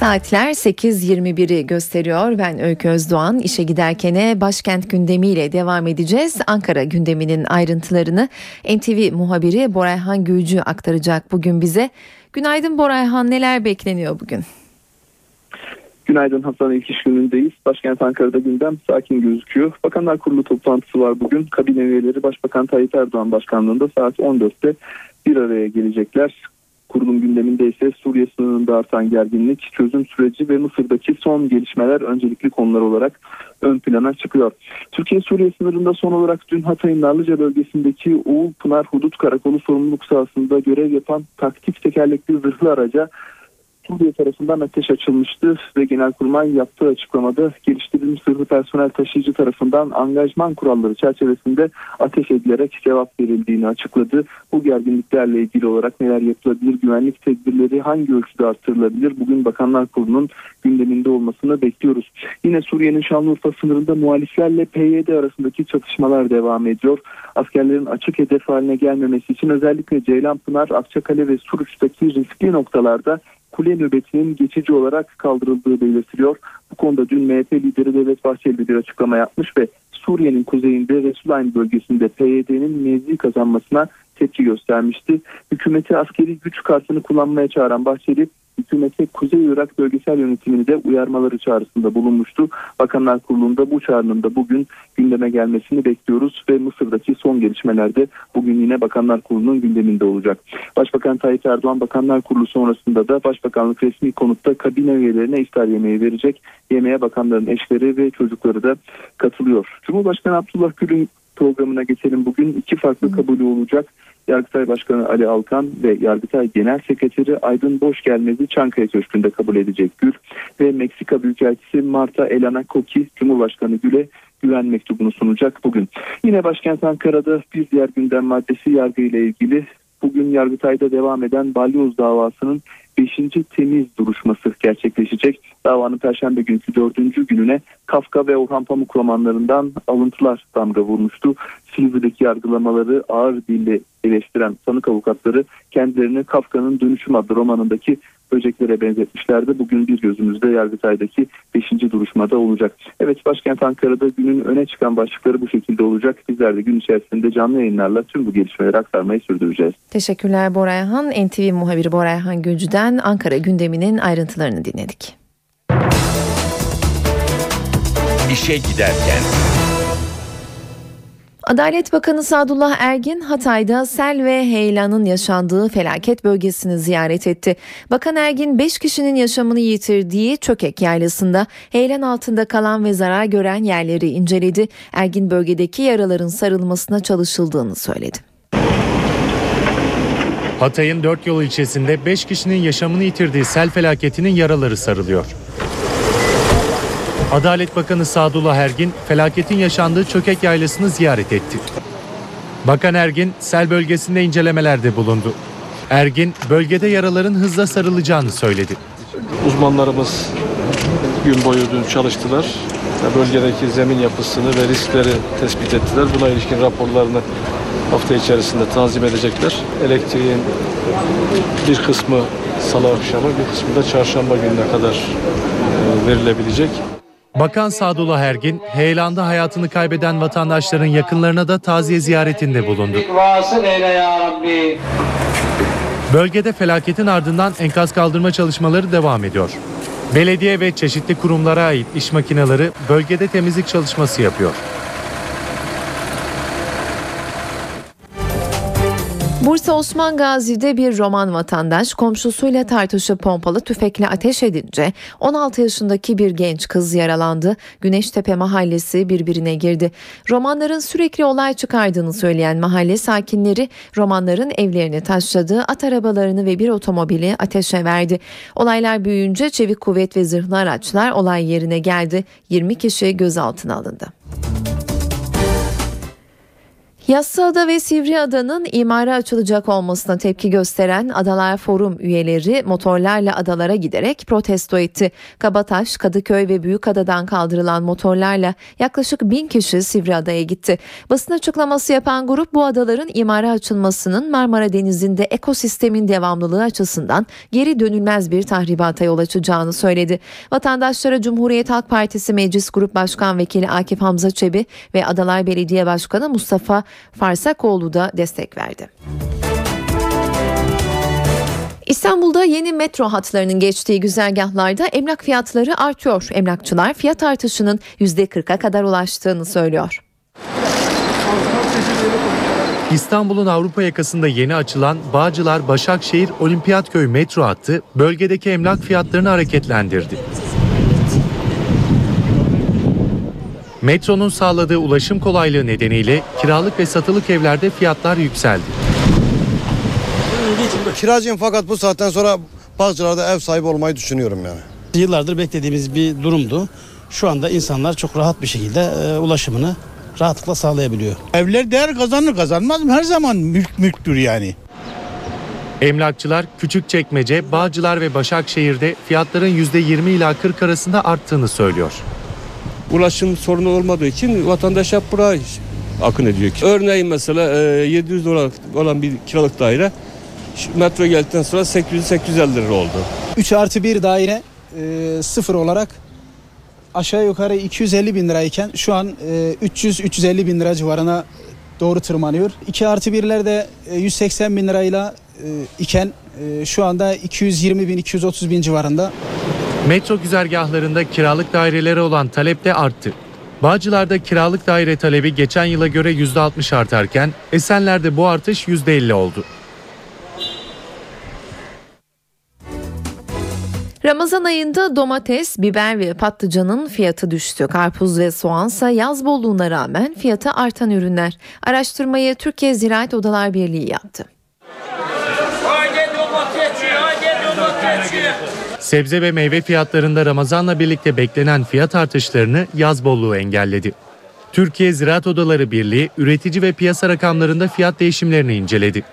[SPEAKER 1] Saatler 8.21'i gösteriyor. Ben Öykü Özdoğan. işe giderkene başkent gündemiyle devam edeceğiz. Ankara gündeminin ayrıntılarını NTV muhabiri Borayhan Gülcü aktaracak bugün bize. Günaydın Borayhan neler bekleniyor bugün?
[SPEAKER 21] Günaydın Hasan ilk iş günündeyiz. Başkent Ankara'da gündem sakin gözüküyor. Bakanlar Kurulu toplantısı var bugün. Kabine üyeleri Başbakan Tayyip Erdoğan başkanlığında saat 14'te bir araya gelecekler. Kurulum gündeminde ise Suriye sınırında artan gerginlik, çözüm süreci ve Mısır'daki son gelişmeler öncelikli konular olarak ön plana çıkıyor. Türkiye-Suriye sınırında son olarak dün Hatay'ın Narlıca bölgesindeki Oğul Pınar Hudut Karakolu sorumluluk sahasında görev yapan taktik tekerlekli zırhlı araca Suriye tarafından ateş açılmıştı ve Genelkurmay yaptığı açıklamada geliştirilmiş zırhlı personel taşıyıcı tarafından angajman kuralları çerçevesinde ateş edilerek cevap verildiğini açıkladı. Bu gerginliklerle ilgili olarak neler yapılabilir, güvenlik tedbirleri hangi ölçüde artırılabilir? Bugün Bakanlar Kurulu'nun gündeminde olmasını bekliyoruz. Yine Suriye'nin Şanlıurfa sınırında muhaliflerle PYD arasındaki çatışmalar devam ediyor. Askerlerin açık hedef haline gelmemesi için özellikle Ceylanpınar, Akçakale ve Suruç'taki riskli noktalarda kule nöbetinin geçici olarak kaldırıldığı belirtiliyor. Bu konuda dün MHP lideri Devlet Bahçeli bir açıklama yapmış ve Suriye'nin kuzeyinde Resulayn bölgesinde PYD'nin mevzi kazanmasına tepki göstermişti. Hükümeti askeri güç kartını kullanmaya çağıran Bahçeli hükümete Kuzey Irak bölgesel yönetimini de uyarmaları çağrısında bulunmuştu. Bakanlar Kurulu'nda bu çağrının da bugün gündeme gelmesini bekliyoruz ve Mısır'daki son gelişmelerde bugün yine Bakanlar Kurulu'nun gündeminde olacak. Başbakan Tayyip Erdoğan Bakanlar Kurulu sonrasında da Başbakanlık resmi konutta kabine üyelerine iftar yemeği verecek. Yemeğe bakanların eşleri ve çocukları da katılıyor. Cumhurbaşkanı Abdullah Gül'ün programına geçelim. Bugün iki farklı kabulü olacak. Yargıtay Başkanı Ali Alkan ve Yargıtay Genel Sekreteri Aydın Boşgelmez'i Çankaya Köşkü'nde kabul edecek Gül ve Meksika Büyükelçisi Marta Elena Koki Cumhurbaşkanı Gül'e güven mektubunu sunacak bugün. Yine başkent Ankara'da bir diğer gündem maddesi yargı ile ilgili. Bugün Yargıtay'da devam eden balyoz davasının 5. temiz duruşması gerçekleşecek. Davanın Perşembe günkü 4. gününe Kafka ve Orhan Pamuk romanlarından alıntılar damga vurmuştu. Silivri'deki yargılamaları ağır dille eleştiren sanık avukatları kendilerini Kafka'nın Dönüşüm adlı romanındaki böceklere benzetmişlerdi. Bugün bir gözümüzde Yargıtay'daki 5. duruşmada olacak. Evet başkent Ankara'da günün öne çıkan başlıkları bu şekilde olacak. Bizler de gün içerisinde canlı yayınlarla tüm bu gelişmeleri aktarmayı sürdüreceğiz.
[SPEAKER 1] Teşekkürler Borayhan. NTV muhabiri Borayhan Gülcü'den Ankara gündeminin ayrıntılarını dinledik.
[SPEAKER 9] İşe giderken.
[SPEAKER 1] Adalet Bakanı Sadullah Ergin Hatay'da sel ve heyelanın yaşandığı felaket bölgesini ziyaret etti. Bakan Ergin 5 kişinin yaşamını yitirdiği Çökek Yaylası'nda heyelan altında kalan ve zarar gören yerleri inceledi. Ergin bölgedeki yaraların sarılmasına çalışıldığını söyledi.
[SPEAKER 8] Hatay'ın dört yol ilçesinde 5 kişinin yaşamını yitirdiği sel felaketinin yaraları sarılıyor. Adalet Bakanı Sadullah Ergin felaketin yaşandığı Çökek Yaylası'nı ziyaret etti. Bakan Ergin sel bölgesinde incelemelerde bulundu. Ergin bölgede yaraların hızla sarılacağını söyledi.
[SPEAKER 22] Uzmanlarımız gün boyu dün çalıştılar. Bölgedeki zemin yapısını ve riskleri tespit ettiler. Buna ilişkin raporlarını hafta içerisinde tanzim edecekler. Elektriğin bir kısmı salı akşamı, bir kısmı da çarşamba gününe kadar e, verilebilecek.
[SPEAKER 8] Bakan Sadullah Ergin, heyelanda hayatını kaybeden vatandaşların yakınlarına da taziye ziyaretinde bulundu. Bölgede felaketin ardından enkaz kaldırma çalışmaları devam ediyor. Belediye ve çeşitli kurumlara ait iş makineleri bölgede temizlik çalışması yapıyor.
[SPEAKER 1] Bursa Osman Gazi'de bir Roman vatandaş komşusuyla tartışıp pompalı tüfekle ateş edince 16 yaşındaki bir genç kız yaralandı. Güneştepe mahallesi birbirine girdi. Romanların sürekli olay çıkardığını söyleyen mahalle sakinleri romanların evlerini taşladı, at arabalarını ve bir otomobili ateşe verdi. Olaylar büyüyünce çevik kuvvet ve zırhlı araçlar olay yerine geldi. 20 kişi gözaltına alındı. Yassıada ve Sivriada'nın imara açılacak olmasına tepki gösteren Adalar Forum üyeleri motorlarla adalara giderek protesto etti. Kabataş, Kadıköy ve Büyükada'dan kaldırılan motorlarla yaklaşık bin kişi Sivriada'ya gitti. Basın açıklaması yapan grup bu adaların imara açılmasının Marmara Denizi'nde ekosistemin devamlılığı açısından geri dönülmez bir tahribata yol açacağını söyledi. Vatandaşlara Cumhuriyet Halk Partisi Meclis Grup Başkan Vekili Akif Hamza Çebi ve Adalar Belediye Başkanı Mustafa Farsakoğlu da destek verdi. İstanbul'da yeni metro hatlarının geçtiği güzergahlarda emlak fiyatları artıyor. Emlakçılar fiyat artışının %40'a kadar ulaştığını söylüyor.
[SPEAKER 8] İstanbul'un Avrupa yakasında yeni açılan Bağcılar Başakşehir Olimpiyatköy metro hattı bölgedeki emlak fiyatlarını hareketlendirdi. Metronun sağladığı ulaşım kolaylığı nedeniyle kiralık ve satılık evlerde fiyatlar yükseldi.
[SPEAKER 16] Kiracıyım fakat bu saatten sonra Bağcılar'da ev sahibi olmayı düşünüyorum yani.
[SPEAKER 15] Yıllardır beklediğimiz bir durumdu. Şu anda insanlar çok rahat bir şekilde e, ulaşımını rahatlıkla sağlayabiliyor.
[SPEAKER 17] Evler değer kazanır kazanmaz mı? Her zaman mülk mülktür yani.
[SPEAKER 8] Emlakçılar Küçükçekmece, Bağcılar ve Başakşehir'de fiyatların %20 ila 40 arasında arttığını söylüyor.
[SPEAKER 18] Ulaşım sorunu olmadığı için vatandaş hep buraya akın ediyor. Örneğin mesela e, 700 dolar olan bir kiralık daire metro geldikten sonra 800-850 lira oldu.
[SPEAKER 19] 3 artı 1 daire e, sıfır olarak aşağı yukarı 250 bin lirayken şu an e, 300-350 bin lira civarına doğru tırmanıyor. 2 artı 1'ler de e, 180 bin lirayla e, iken e, şu anda 220 bin 230 bin civarında.
[SPEAKER 8] Metro güzergahlarında kiralık dairelere olan talep de arttı. Bağcılar'da kiralık daire talebi geçen yıla göre %60 artarken Esenler'de bu artış %50 oldu.
[SPEAKER 1] Ramazan ayında domates, biber ve patlıcanın fiyatı düştü. Karpuz ve soğansa yaz bolluğuna rağmen fiyatı artan ürünler. Araştırmayı Türkiye Ziraat Odalar Birliği yaptı.
[SPEAKER 8] Sebze ve meyve fiyatlarında Ramazan'la birlikte beklenen fiyat artışlarını yaz bolluğu engelledi. Türkiye Ziraat Odaları Birliği üretici ve piyasa rakamlarında fiyat değişimlerini inceledi.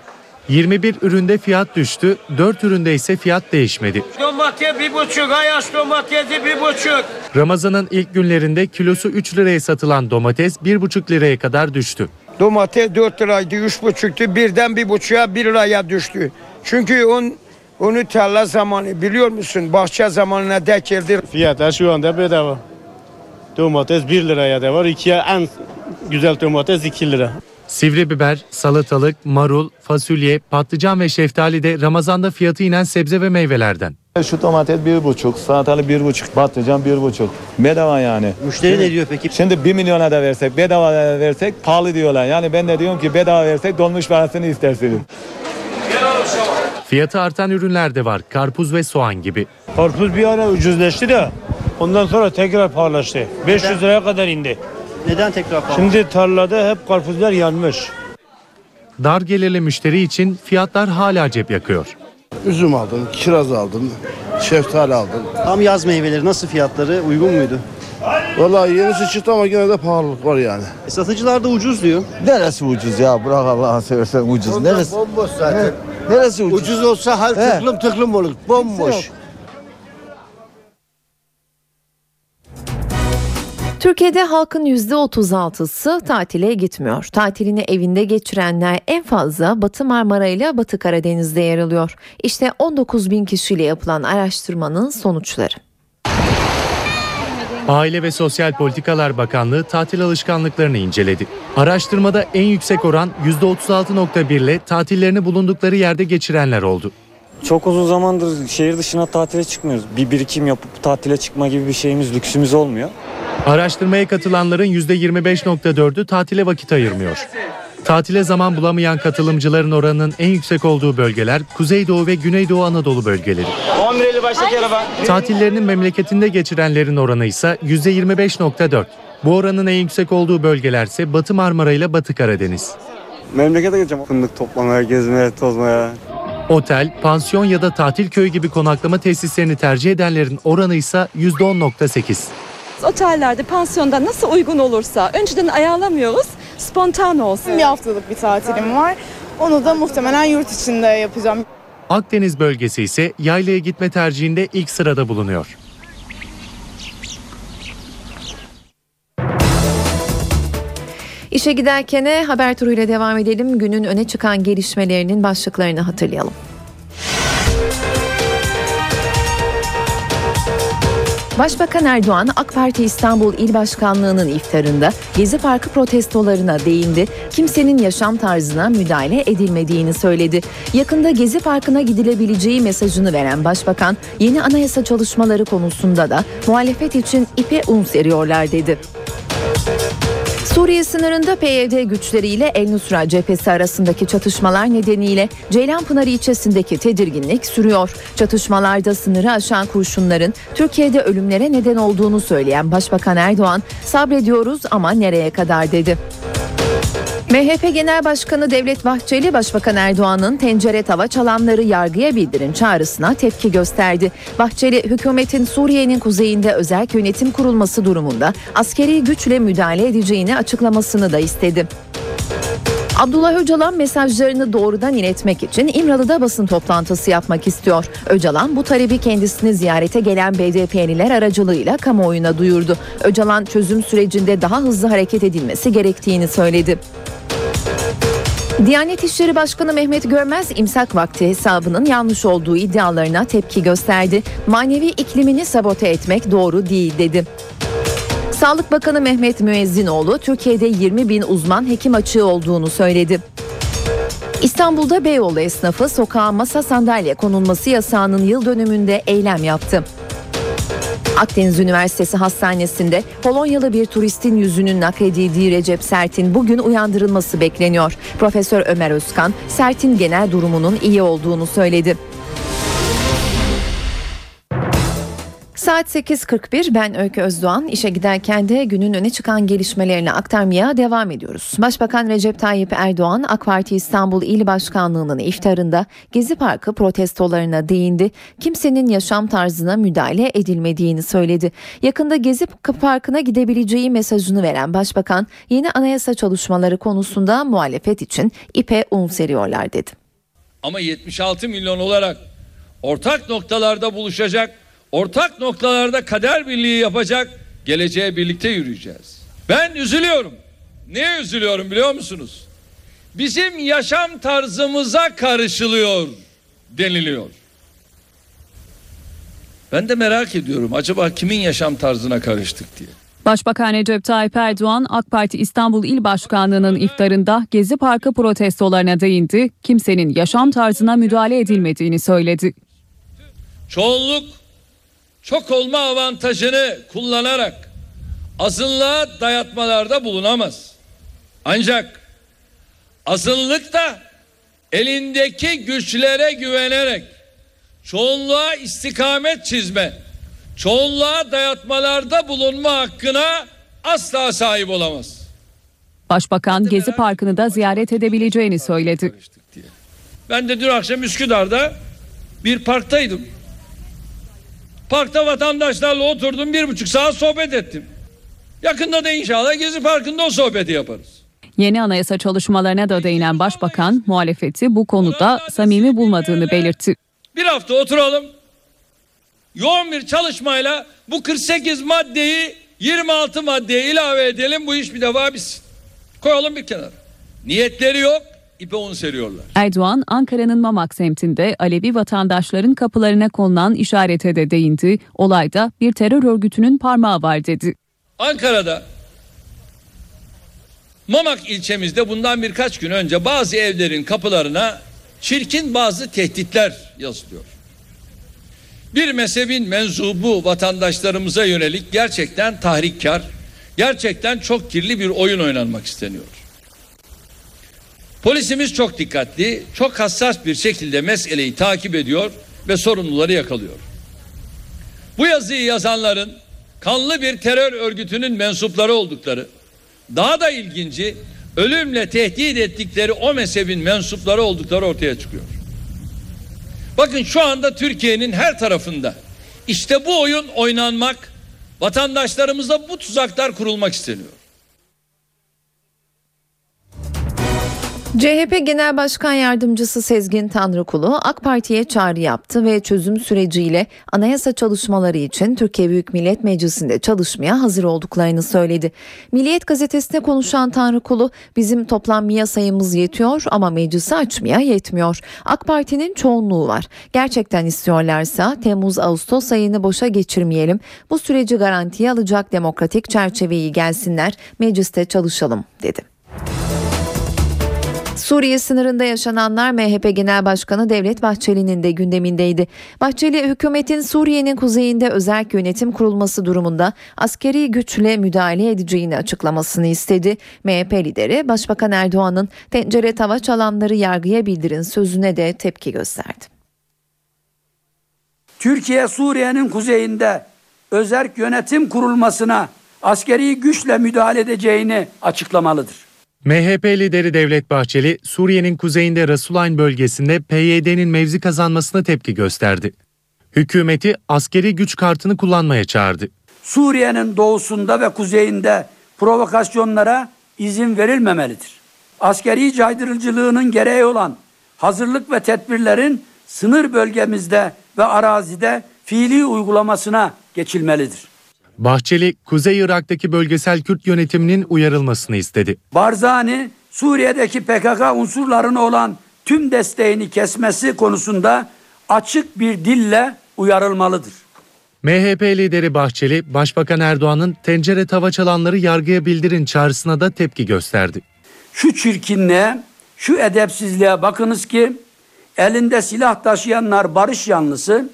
[SPEAKER 8] 21 üründe fiyat düştü, 4 üründe ise fiyat değişmedi.
[SPEAKER 23] Domates bir buçuk, ayaş domatesi bir buçuk.
[SPEAKER 8] Ramazan'ın ilk günlerinde kilosu 3 liraya satılan domates 1,5 liraya kadar düştü.
[SPEAKER 24] Domates 4 liraydı, 3,5'tu. Birden 1,5'a 1 liraya düştü. Çünkü on, onu tarla zamanı biliyor musun? Bahçe zamanına denk geldi.
[SPEAKER 25] Fiyatlar şu anda bedava. Domates 1 liraya da var. İkiye en güzel domates 2 lira.
[SPEAKER 8] Sivri biber, salatalık, marul, fasulye, patlıcan ve şeftali de Ramazan'da fiyatı inen sebze ve meyvelerden.
[SPEAKER 26] Şu domates bir buçuk, salatalık bir buçuk, patlıcan bir buçuk. Bedava yani.
[SPEAKER 27] Müşteri ne diyor peki?
[SPEAKER 26] Şimdi bir milyona da versek, bedava da versek pahalı diyorlar. Yani ben de diyorum ki bedava versek dolmuş parasını istersiniz.
[SPEAKER 8] Fiyatı artan ürünler de var. Karpuz ve soğan gibi.
[SPEAKER 25] Karpuz bir ara ucuzlaştı da ondan sonra tekrar pahalaştı. 500 liraya kadar indi.
[SPEAKER 27] Neden tekrar pahalı?
[SPEAKER 25] Şimdi tarlada hep karpuzlar yanmış.
[SPEAKER 8] Dar gelirli müşteri için fiyatlar hala cep yakıyor.
[SPEAKER 16] Üzüm aldım, kiraz aldım, şeftali aldım.
[SPEAKER 27] Tam yaz meyveleri nasıl fiyatları uygun muydu?
[SPEAKER 16] Vallahi yenisi çıktı ama gene de pahalılık var yani.
[SPEAKER 27] E, satıcılar da ucuz diyor.
[SPEAKER 26] Neresi ucuz ya? Bırak Allah'ını seversen ucuz. Neresi?
[SPEAKER 27] Bomboş zaten.
[SPEAKER 26] Neresi ucuz?
[SPEAKER 27] Ucuz olsa hal
[SPEAKER 26] He.
[SPEAKER 27] tıklım tıklım olur. Bomboş.
[SPEAKER 1] Türkiye'de halkın %36'sı tatile gitmiyor. Tatilini evinde geçirenler en fazla Batı Marmara ile Batı Karadeniz'de yer alıyor. İşte 19 bin kişiyle yapılan araştırmanın sonuçları.
[SPEAKER 8] Aile ve Sosyal Politikalar Bakanlığı tatil alışkanlıklarını inceledi. Araştırmada en yüksek oran %36.1 ile tatillerini bulundukları yerde geçirenler oldu.
[SPEAKER 28] Çok uzun zamandır şehir dışına tatile çıkmıyoruz. Bir birikim yapıp tatile çıkma gibi bir şeyimiz, lüksümüz olmuyor.
[SPEAKER 8] Araştırmaya katılanların %25.4'ü tatile vakit ayırmıyor. Tatile zaman bulamayan katılımcıların oranının en yüksek olduğu bölgeler Kuzeydoğu ve Güneydoğu Anadolu bölgeleri.
[SPEAKER 27] 11.50 baştaki araba.
[SPEAKER 8] Tatillerinin memleketinde geçirenlerin oranı ise %25.4. Bu oranın en yüksek olduğu bölgelerse Batı Marmara ile Batı Karadeniz.
[SPEAKER 28] Memlekete gideceğim. Fındık toplamaya, gezmeye, tozmaya.
[SPEAKER 8] Otel, pansiyon ya da tatil köyü gibi konaklama tesislerini tercih edenlerin oranı ise %10.8.
[SPEAKER 29] Otellerde, pansiyonda nasıl uygun olursa önceden ayarlamıyoruz. Spontan olsun.
[SPEAKER 30] Bir haftalık bir tatilim var. Onu da muhtemelen yurt içinde yapacağım.
[SPEAKER 8] Akdeniz bölgesi ise yaylaya gitme tercihinde ilk sırada bulunuyor.
[SPEAKER 1] İşe giderken haber turuyla devam edelim. Günün öne çıkan gelişmelerinin başlıklarını hatırlayalım. Başbakan Erdoğan AK Parti İstanbul İl Başkanlığı'nın iftarında Gezi Parkı protestolarına değindi. Kimsenin yaşam tarzına müdahale edilmediğini söyledi. Yakında Gezi Parkı'na gidilebileceği mesajını veren Başbakan yeni anayasa çalışmaları konusunda da muhalefet için ipe un seriyorlar dedi. Suriye sınırında PYD güçleriyle El Nusra cephesi arasındaki çatışmalar nedeniyle Ceylanpınar ilçesindeki tedirginlik sürüyor. Çatışmalarda sınırı aşan kurşunların Türkiye'de ölümlere neden olduğunu söyleyen Başbakan Erdoğan sabrediyoruz ama nereye kadar dedi. MHP Genel Başkanı Devlet Bahçeli, Başbakan Erdoğan'ın tencere tava çalanları yargıya bildirin çağrısına tepki gösterdi. Bahçeli, hükümetin Suriye'nin kuzeyinde özel yönetim kurulması durumunda askeri güçle müdahale edeceğini açıklamasını da istedi. Abdullah Öcalan mesajlarını doğrudan iletmek için İmralı'da basın toplantısı yapmak istiyor. Öcalan bu talebi kendisini ziyarete gelen BDP'liler aracılığıyla kamuoyuna duyurdu. Öcalan çözüm sürecinde daha hızlı hareket edilmesi gerektiğini söyledi. Diyanet İşleri Başkanı Mehmet Görmez imsak vakti hesabının yanlış olduğu iddialarına tepki gösterdi. Manevi iklimini sabote etmek doğru değil dedi. Sağlık Bakanı Mehmet Müezzinoğlu Türkiye'de 20 bin uzman hekim açığı olduğunu söyledi. İstanbul'da Beyoğlu esnafı sokağa masa sandalye konulması yasağının yıl dönümünde eylem yaptı. Akdeniz Üniversitesi Hastanesi'nde Polonyalı bir turistin yüzünün nakledildiği Recep Sert'in bugün uyandırılması bekleniyor. Profesör Ömer Özkan, Sert'in genel durumunun iyi olduğunu söyledi. Saat 8.41 ben Öykü Özdoğan işe giderken de günün öne çıkan gelişmelerini aktarmaya devam ediyoruz. Başbakan Recep Tayyip Erdoğan AK Parti İstanbul İl Başkanlığı'nın iftarında Gezi Parkı protestolarına değindi. Kimsenin yaşam tarzına müdahale edilmediğini söyledi. Yakında Gezi Parkı'na gidebileceği mesajını veren Başbakan yeni anayasa çalışmaları konusunda muhalefet için ipe un seriyorlar dedi.
[SPEAKER 2] Ama 76 milyon olarak ortak noktalarda buluşacak ortak noktalarda kader birliği yapacak, geleceğe birlikte yürüyeceğiz. Ben üzülüyorum. Niye üzülüyorum biliyor musunuz? Bizim yaşam tarzımıza karışılıyor deniliyor. Ben de merak ediyorum acaba kimin yaşam tarzına karıştık diye.
[SPEAKER 3] Başbakan Recep Tayyip Erdoğan AK Parti İstanbul İl Başkanlığı'nın iftarında Gezi Parkı protestolarına değindi. Kimsenin yaşam tarzına müdahale edilmediğini söyledi.
[SPEAKER 2] Çoğunluk çok olma avantajını kullanarak azınlığa dayatmalarda bulunamaz. Ancak azınlık da elindeki güçlere güvenerek çoğunluğa istikamet çizme, çoğunluğa dayatmalarda bulunma hakkına asla sahip olamaz.
[SPEAKER 3] Başbakan Gezi Parkı'nı da ziyaret edebileceğini söyledi.
[SPEAKER 2] Ben de dün akşam Üsküdar'da bir parktaydım. Parkta vatandaşlarla oturdum bir buçuk saat sohbet ettim. Yakında da inşallah Gezi Parkı'nda o sohbeti yaparız.
[SPEAKER 3] Yeni anayasa çalışmalarına da değinen başbakan muhalefeti bu konuda samimi bulmadığını belirtti.
[SPEAKER 2] Bir hafta oturalım. Yoğun bir çalışmayla bu 48 maddeyi 26 maddeye ilave edelim bu iş bir defa bitsin. Koyalım bir kenara. Niyetleri yok ipe un seriyorlar.
[SPEAKER 3] Erdoğan Ankara'nın Mamak semtinde Alevi vatandaşların kapılarına konulan işarete de değindi. Olayda bir terör örgütünün parmağı var dedi.
[SPEAKER 2] Ankara'da Mamak ilçemizde bundan birkaç gün önce bazı evlerin kapılarına çirkin bazı tehditler yazılıyor. Bir mezhebin menzubu vatandaşlarımıza yönelik gerçekten tahrikkar, gerçekten çok kirli bir oyun oynanmak isteniyor. Polisimiz çok dikkatli, çok hassas bir şekilde meseleyi takip ediyor ve sorumluları yakalıyor. Bu yazıyı yazanların kanlı bir terör örgütünün mensupları oldukları, daha da ilginci ölümle tehdit ettikleri o mezhebin mensupları oldukları ortaya çıkıyor. Bakın şu anda Türkiye'nin her tarafında işte bu oyun oynanmak, vatandaşlarımıza bu tuzaklar kurulmak isteniyor.
[SPEAKER 1] CHP Genel Başkan Yardımcısı Sezgin Tanrıkulu AK Parti'ye çağrı yaptı ve çözüm süreciyle anayasa çalışmaları için Türkiye Büyük Millet Meclisi'nde çalışmaya hazır olduklarını söyledi. Milliyet gazetesine konuşan Tanrıkulu bizim toplam miya sayımız yetiyor ama meclisi açmaya yetmiyor. AK Parti'nin çoğunluğu var. Gerçekten istiyorlarsa Temmuz-Ağustos ayını boşa geçirmeyelim. Bu süreci garantiye alacak demokratik çerçeveyi gelsinler mecliste çalışalım dedi. Suriye sınırında yaşananlar MHP Genel Başkanı Devlet Bahçeli'nin de gündemindeydi. Bahçeli hükümetin Suriye'nin kuzeyinde özel yönetim kurulması durumunda askeri güçle müdahale edeceğini açıklamasını istedi. MHP lideri Başbakan Erdoğan'ın tencere tava çalanları yargıya bildirin sözüne de tepki gösterdi.
[SPEAKER 7] Türkiye Suriye'nin kuzeyinde özel yönetim kurulmasına askeri güçle müdahale edeceğini açıklamalıdır.
[SPEAKER 8] MHP lideri Devlet Bahçeli, Suriye'nin kuzeyinde Rasulayn bölgesinde PYD'nin mevzi kazanmasına tepki gösterdi. Hükümeti askeri güç kartını kullanmaya çağırdı.
[SPEAKER 7] Suriye'nin doğusunda ve kuzeyinde provokasyonlara izin verilmemelidir. Askeri caydırıcılığının gereği olan hazırlık ve tedbirlerin sınır bölgemizde ve arazide fiili uygulamasına geçilmelidir.
[SPEAKER 8] Bahçeli, Kuzey Irak'taki bölgesel Kürt yönetiminin uyarılmasını istedi.
[SPEAKER 7] Barzani Suriye'deki PKK unsurlarına olan tüm desteğini kesmesi konusunda açık bir dille uyarılmalıdır.
[SPEAKER 8] MHP lideri Bahçeli, Başbakan Erdoğan'ın tencere tava çalanları yargıya bildirin çağrısına da tepki gösterdi.
[SPEAKER 7] Şu çirkinliğe, şu edepsizliğe bakınız ki elinde silah taşıyanlar barış yanlısı,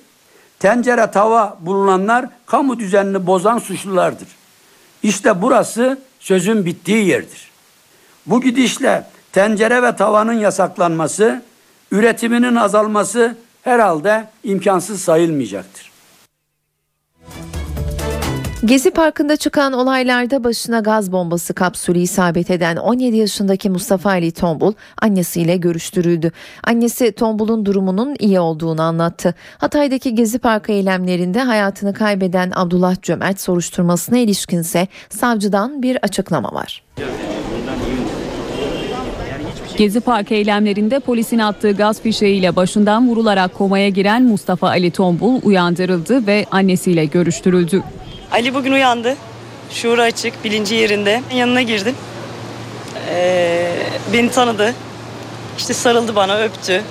[SPEAKER 7] tencere tava bulunanlar kamu düzenini bozan suçlulardır. İşte burası sözün bittiği yerdir. Bu gidişle tencere ve tavanın yasaklanması, üretiminin azalması herhalde imkansız sayılmayacaktır.
[SPEAKER 1] Gezi Parkı'nda çıkan olaylarda başına gaz bombası kapsülü isabet eden 17 yaşındaki Mustafa Ali Tombul annesiyle görüştürüldü. Annesi Tombul'un durumunun iyi olduğunu anlattı. Hatay'daki Gezi Parkı eylemlerinde hayatını kaybeden Abdullah Cömert soruşturmasına ilişkinse savcıdan bir açıklama var.
[SPEAKER 3] Gezi Parkı eylemlerinde polisin attığı gaz fişeğiyle başından vurularak komaya giren Mustafa Ali Tombul uyandırıldı ve annesiyle görüştürüldü.
[SPEAKER 31] Ali bugün uyandı. Şuuru açık, bilinci yerinde. Yanına girdim. Ee, beni tanıdı. İşte sarıldı bana, öptü.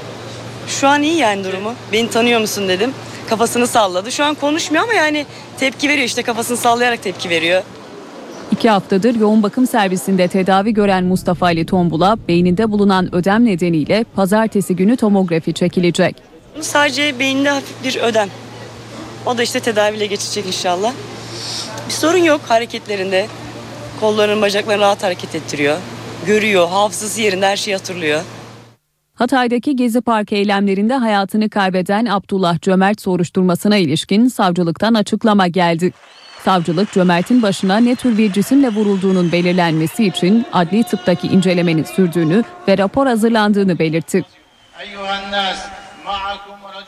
[SPEAKER 31] Şu an iyi yani durumu. Beni tanıyor musun dedim. Kafasını salladı. Şu an konuşmuyor ama yani tepki veriyor. İşte kafasını sallayarak tepki veriyor.
[SPEAKER 3] İki haftadır yoğun bakım servisinde tedavi gören Mustafa Ali Tombul'a beyninde bulunan ödem nedeniyle pazartesi günü tomografi çekilecek.
[SPEAKER 31] Sadece beyinde hafif bir ödem. O da işte tedaviyle geçecek inşallah. Bir sorun yok hareketlerinde. Kollarını, bacaklarını rahat hareket ettiriyor. Görüyor, hafızası yerinde her şeyi hatırlıyor.
[SPEAKER 3] Hatay'daki Gezi Parkı eylemlerinde hayatını kaybeden Abdullah Cömert soruşturmasına ilişkin savcılıktan açıklama geldi. Savcılık Cömert'in başına ne tür bir cisimle vurulduğunun belirlenmesi için adli tıptaki incelemenin sürdüğünü ve rapor hazırlandığını belirtti.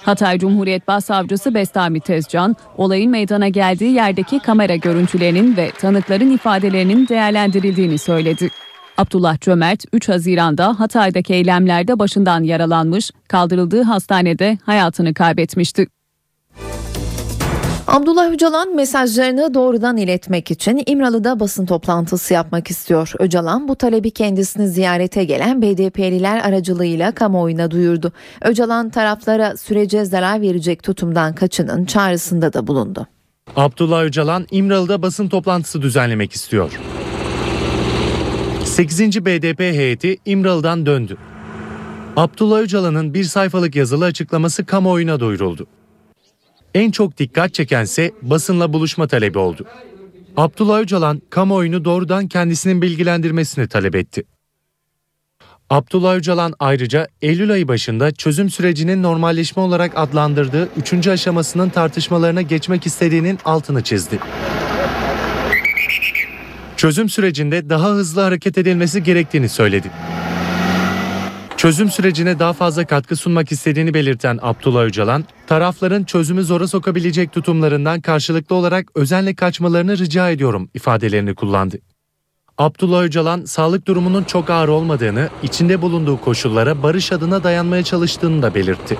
[SPEAKER 3] Hatay Cumhuriyet Başsavcısı Bestami Tezcan, olayın meydana geldiği yerdeki kamera görüntülerinin ve tanıkların ifadelerinin değerlendirildiğini söyledi. Abdullah Cömert 3 Haziran'da Hatay'daki eylemlerde başından yaralanmış, kaldırıldığı hastanede hayatını kaybetmişti.
[SPEAKER 1] Abdullah Öcalan mesajlarını doğrudan iletmek için İmralı'da basın toplantısı yapmak istiyor. Öcalan bu talebi kendisini ziyarete gelen BDP'liler aracılığıyla kamuoyuna duyurdu. Öcalan taraflara sürece zarar verecek tutumdan kaçının çağrısında da bulundu.
[SPEAKER 8] Abdullah Öcalan İmralı'da basın toplantısı düzenlemek istiyor. 8. BDP heyeti İmralı'dan döndü. Abdullah Öcalan'ın bir sayfalık yazılı açıklaması kamuoyuna duyuruldu. En çok dikkat çekense basınla buluşma talebi oldu. Abdullah Öcalan kamuoyunu doğrudan kendisinin bilgilendirmesini talep etti. Abdullah Öcalan ayrıca Eylül ayı başında çözüm sürecinin normalleşme olarak adlandırdığı 3. aşamasının tartışmalarına geçmek istediğinin altını çizdi. Çözüm sürecinde daha hızlı hareket edilmesi gerektiğini söyledi. Çözüm sürecine daha fazla katkı sunmak istediğini belirten Abdullah Öcalan, tarafların çözümü zora sokabilecek tutumlarından karşılıklı olarak özenle kaçmalarını rica ediyorum ifadelerini kullandı. Abdullah Öcalan, sağlık durumunun çok ağır olmadığını, içinde bulunduğu koşullara barış adına dayanmaya çalıştığını da belirtti.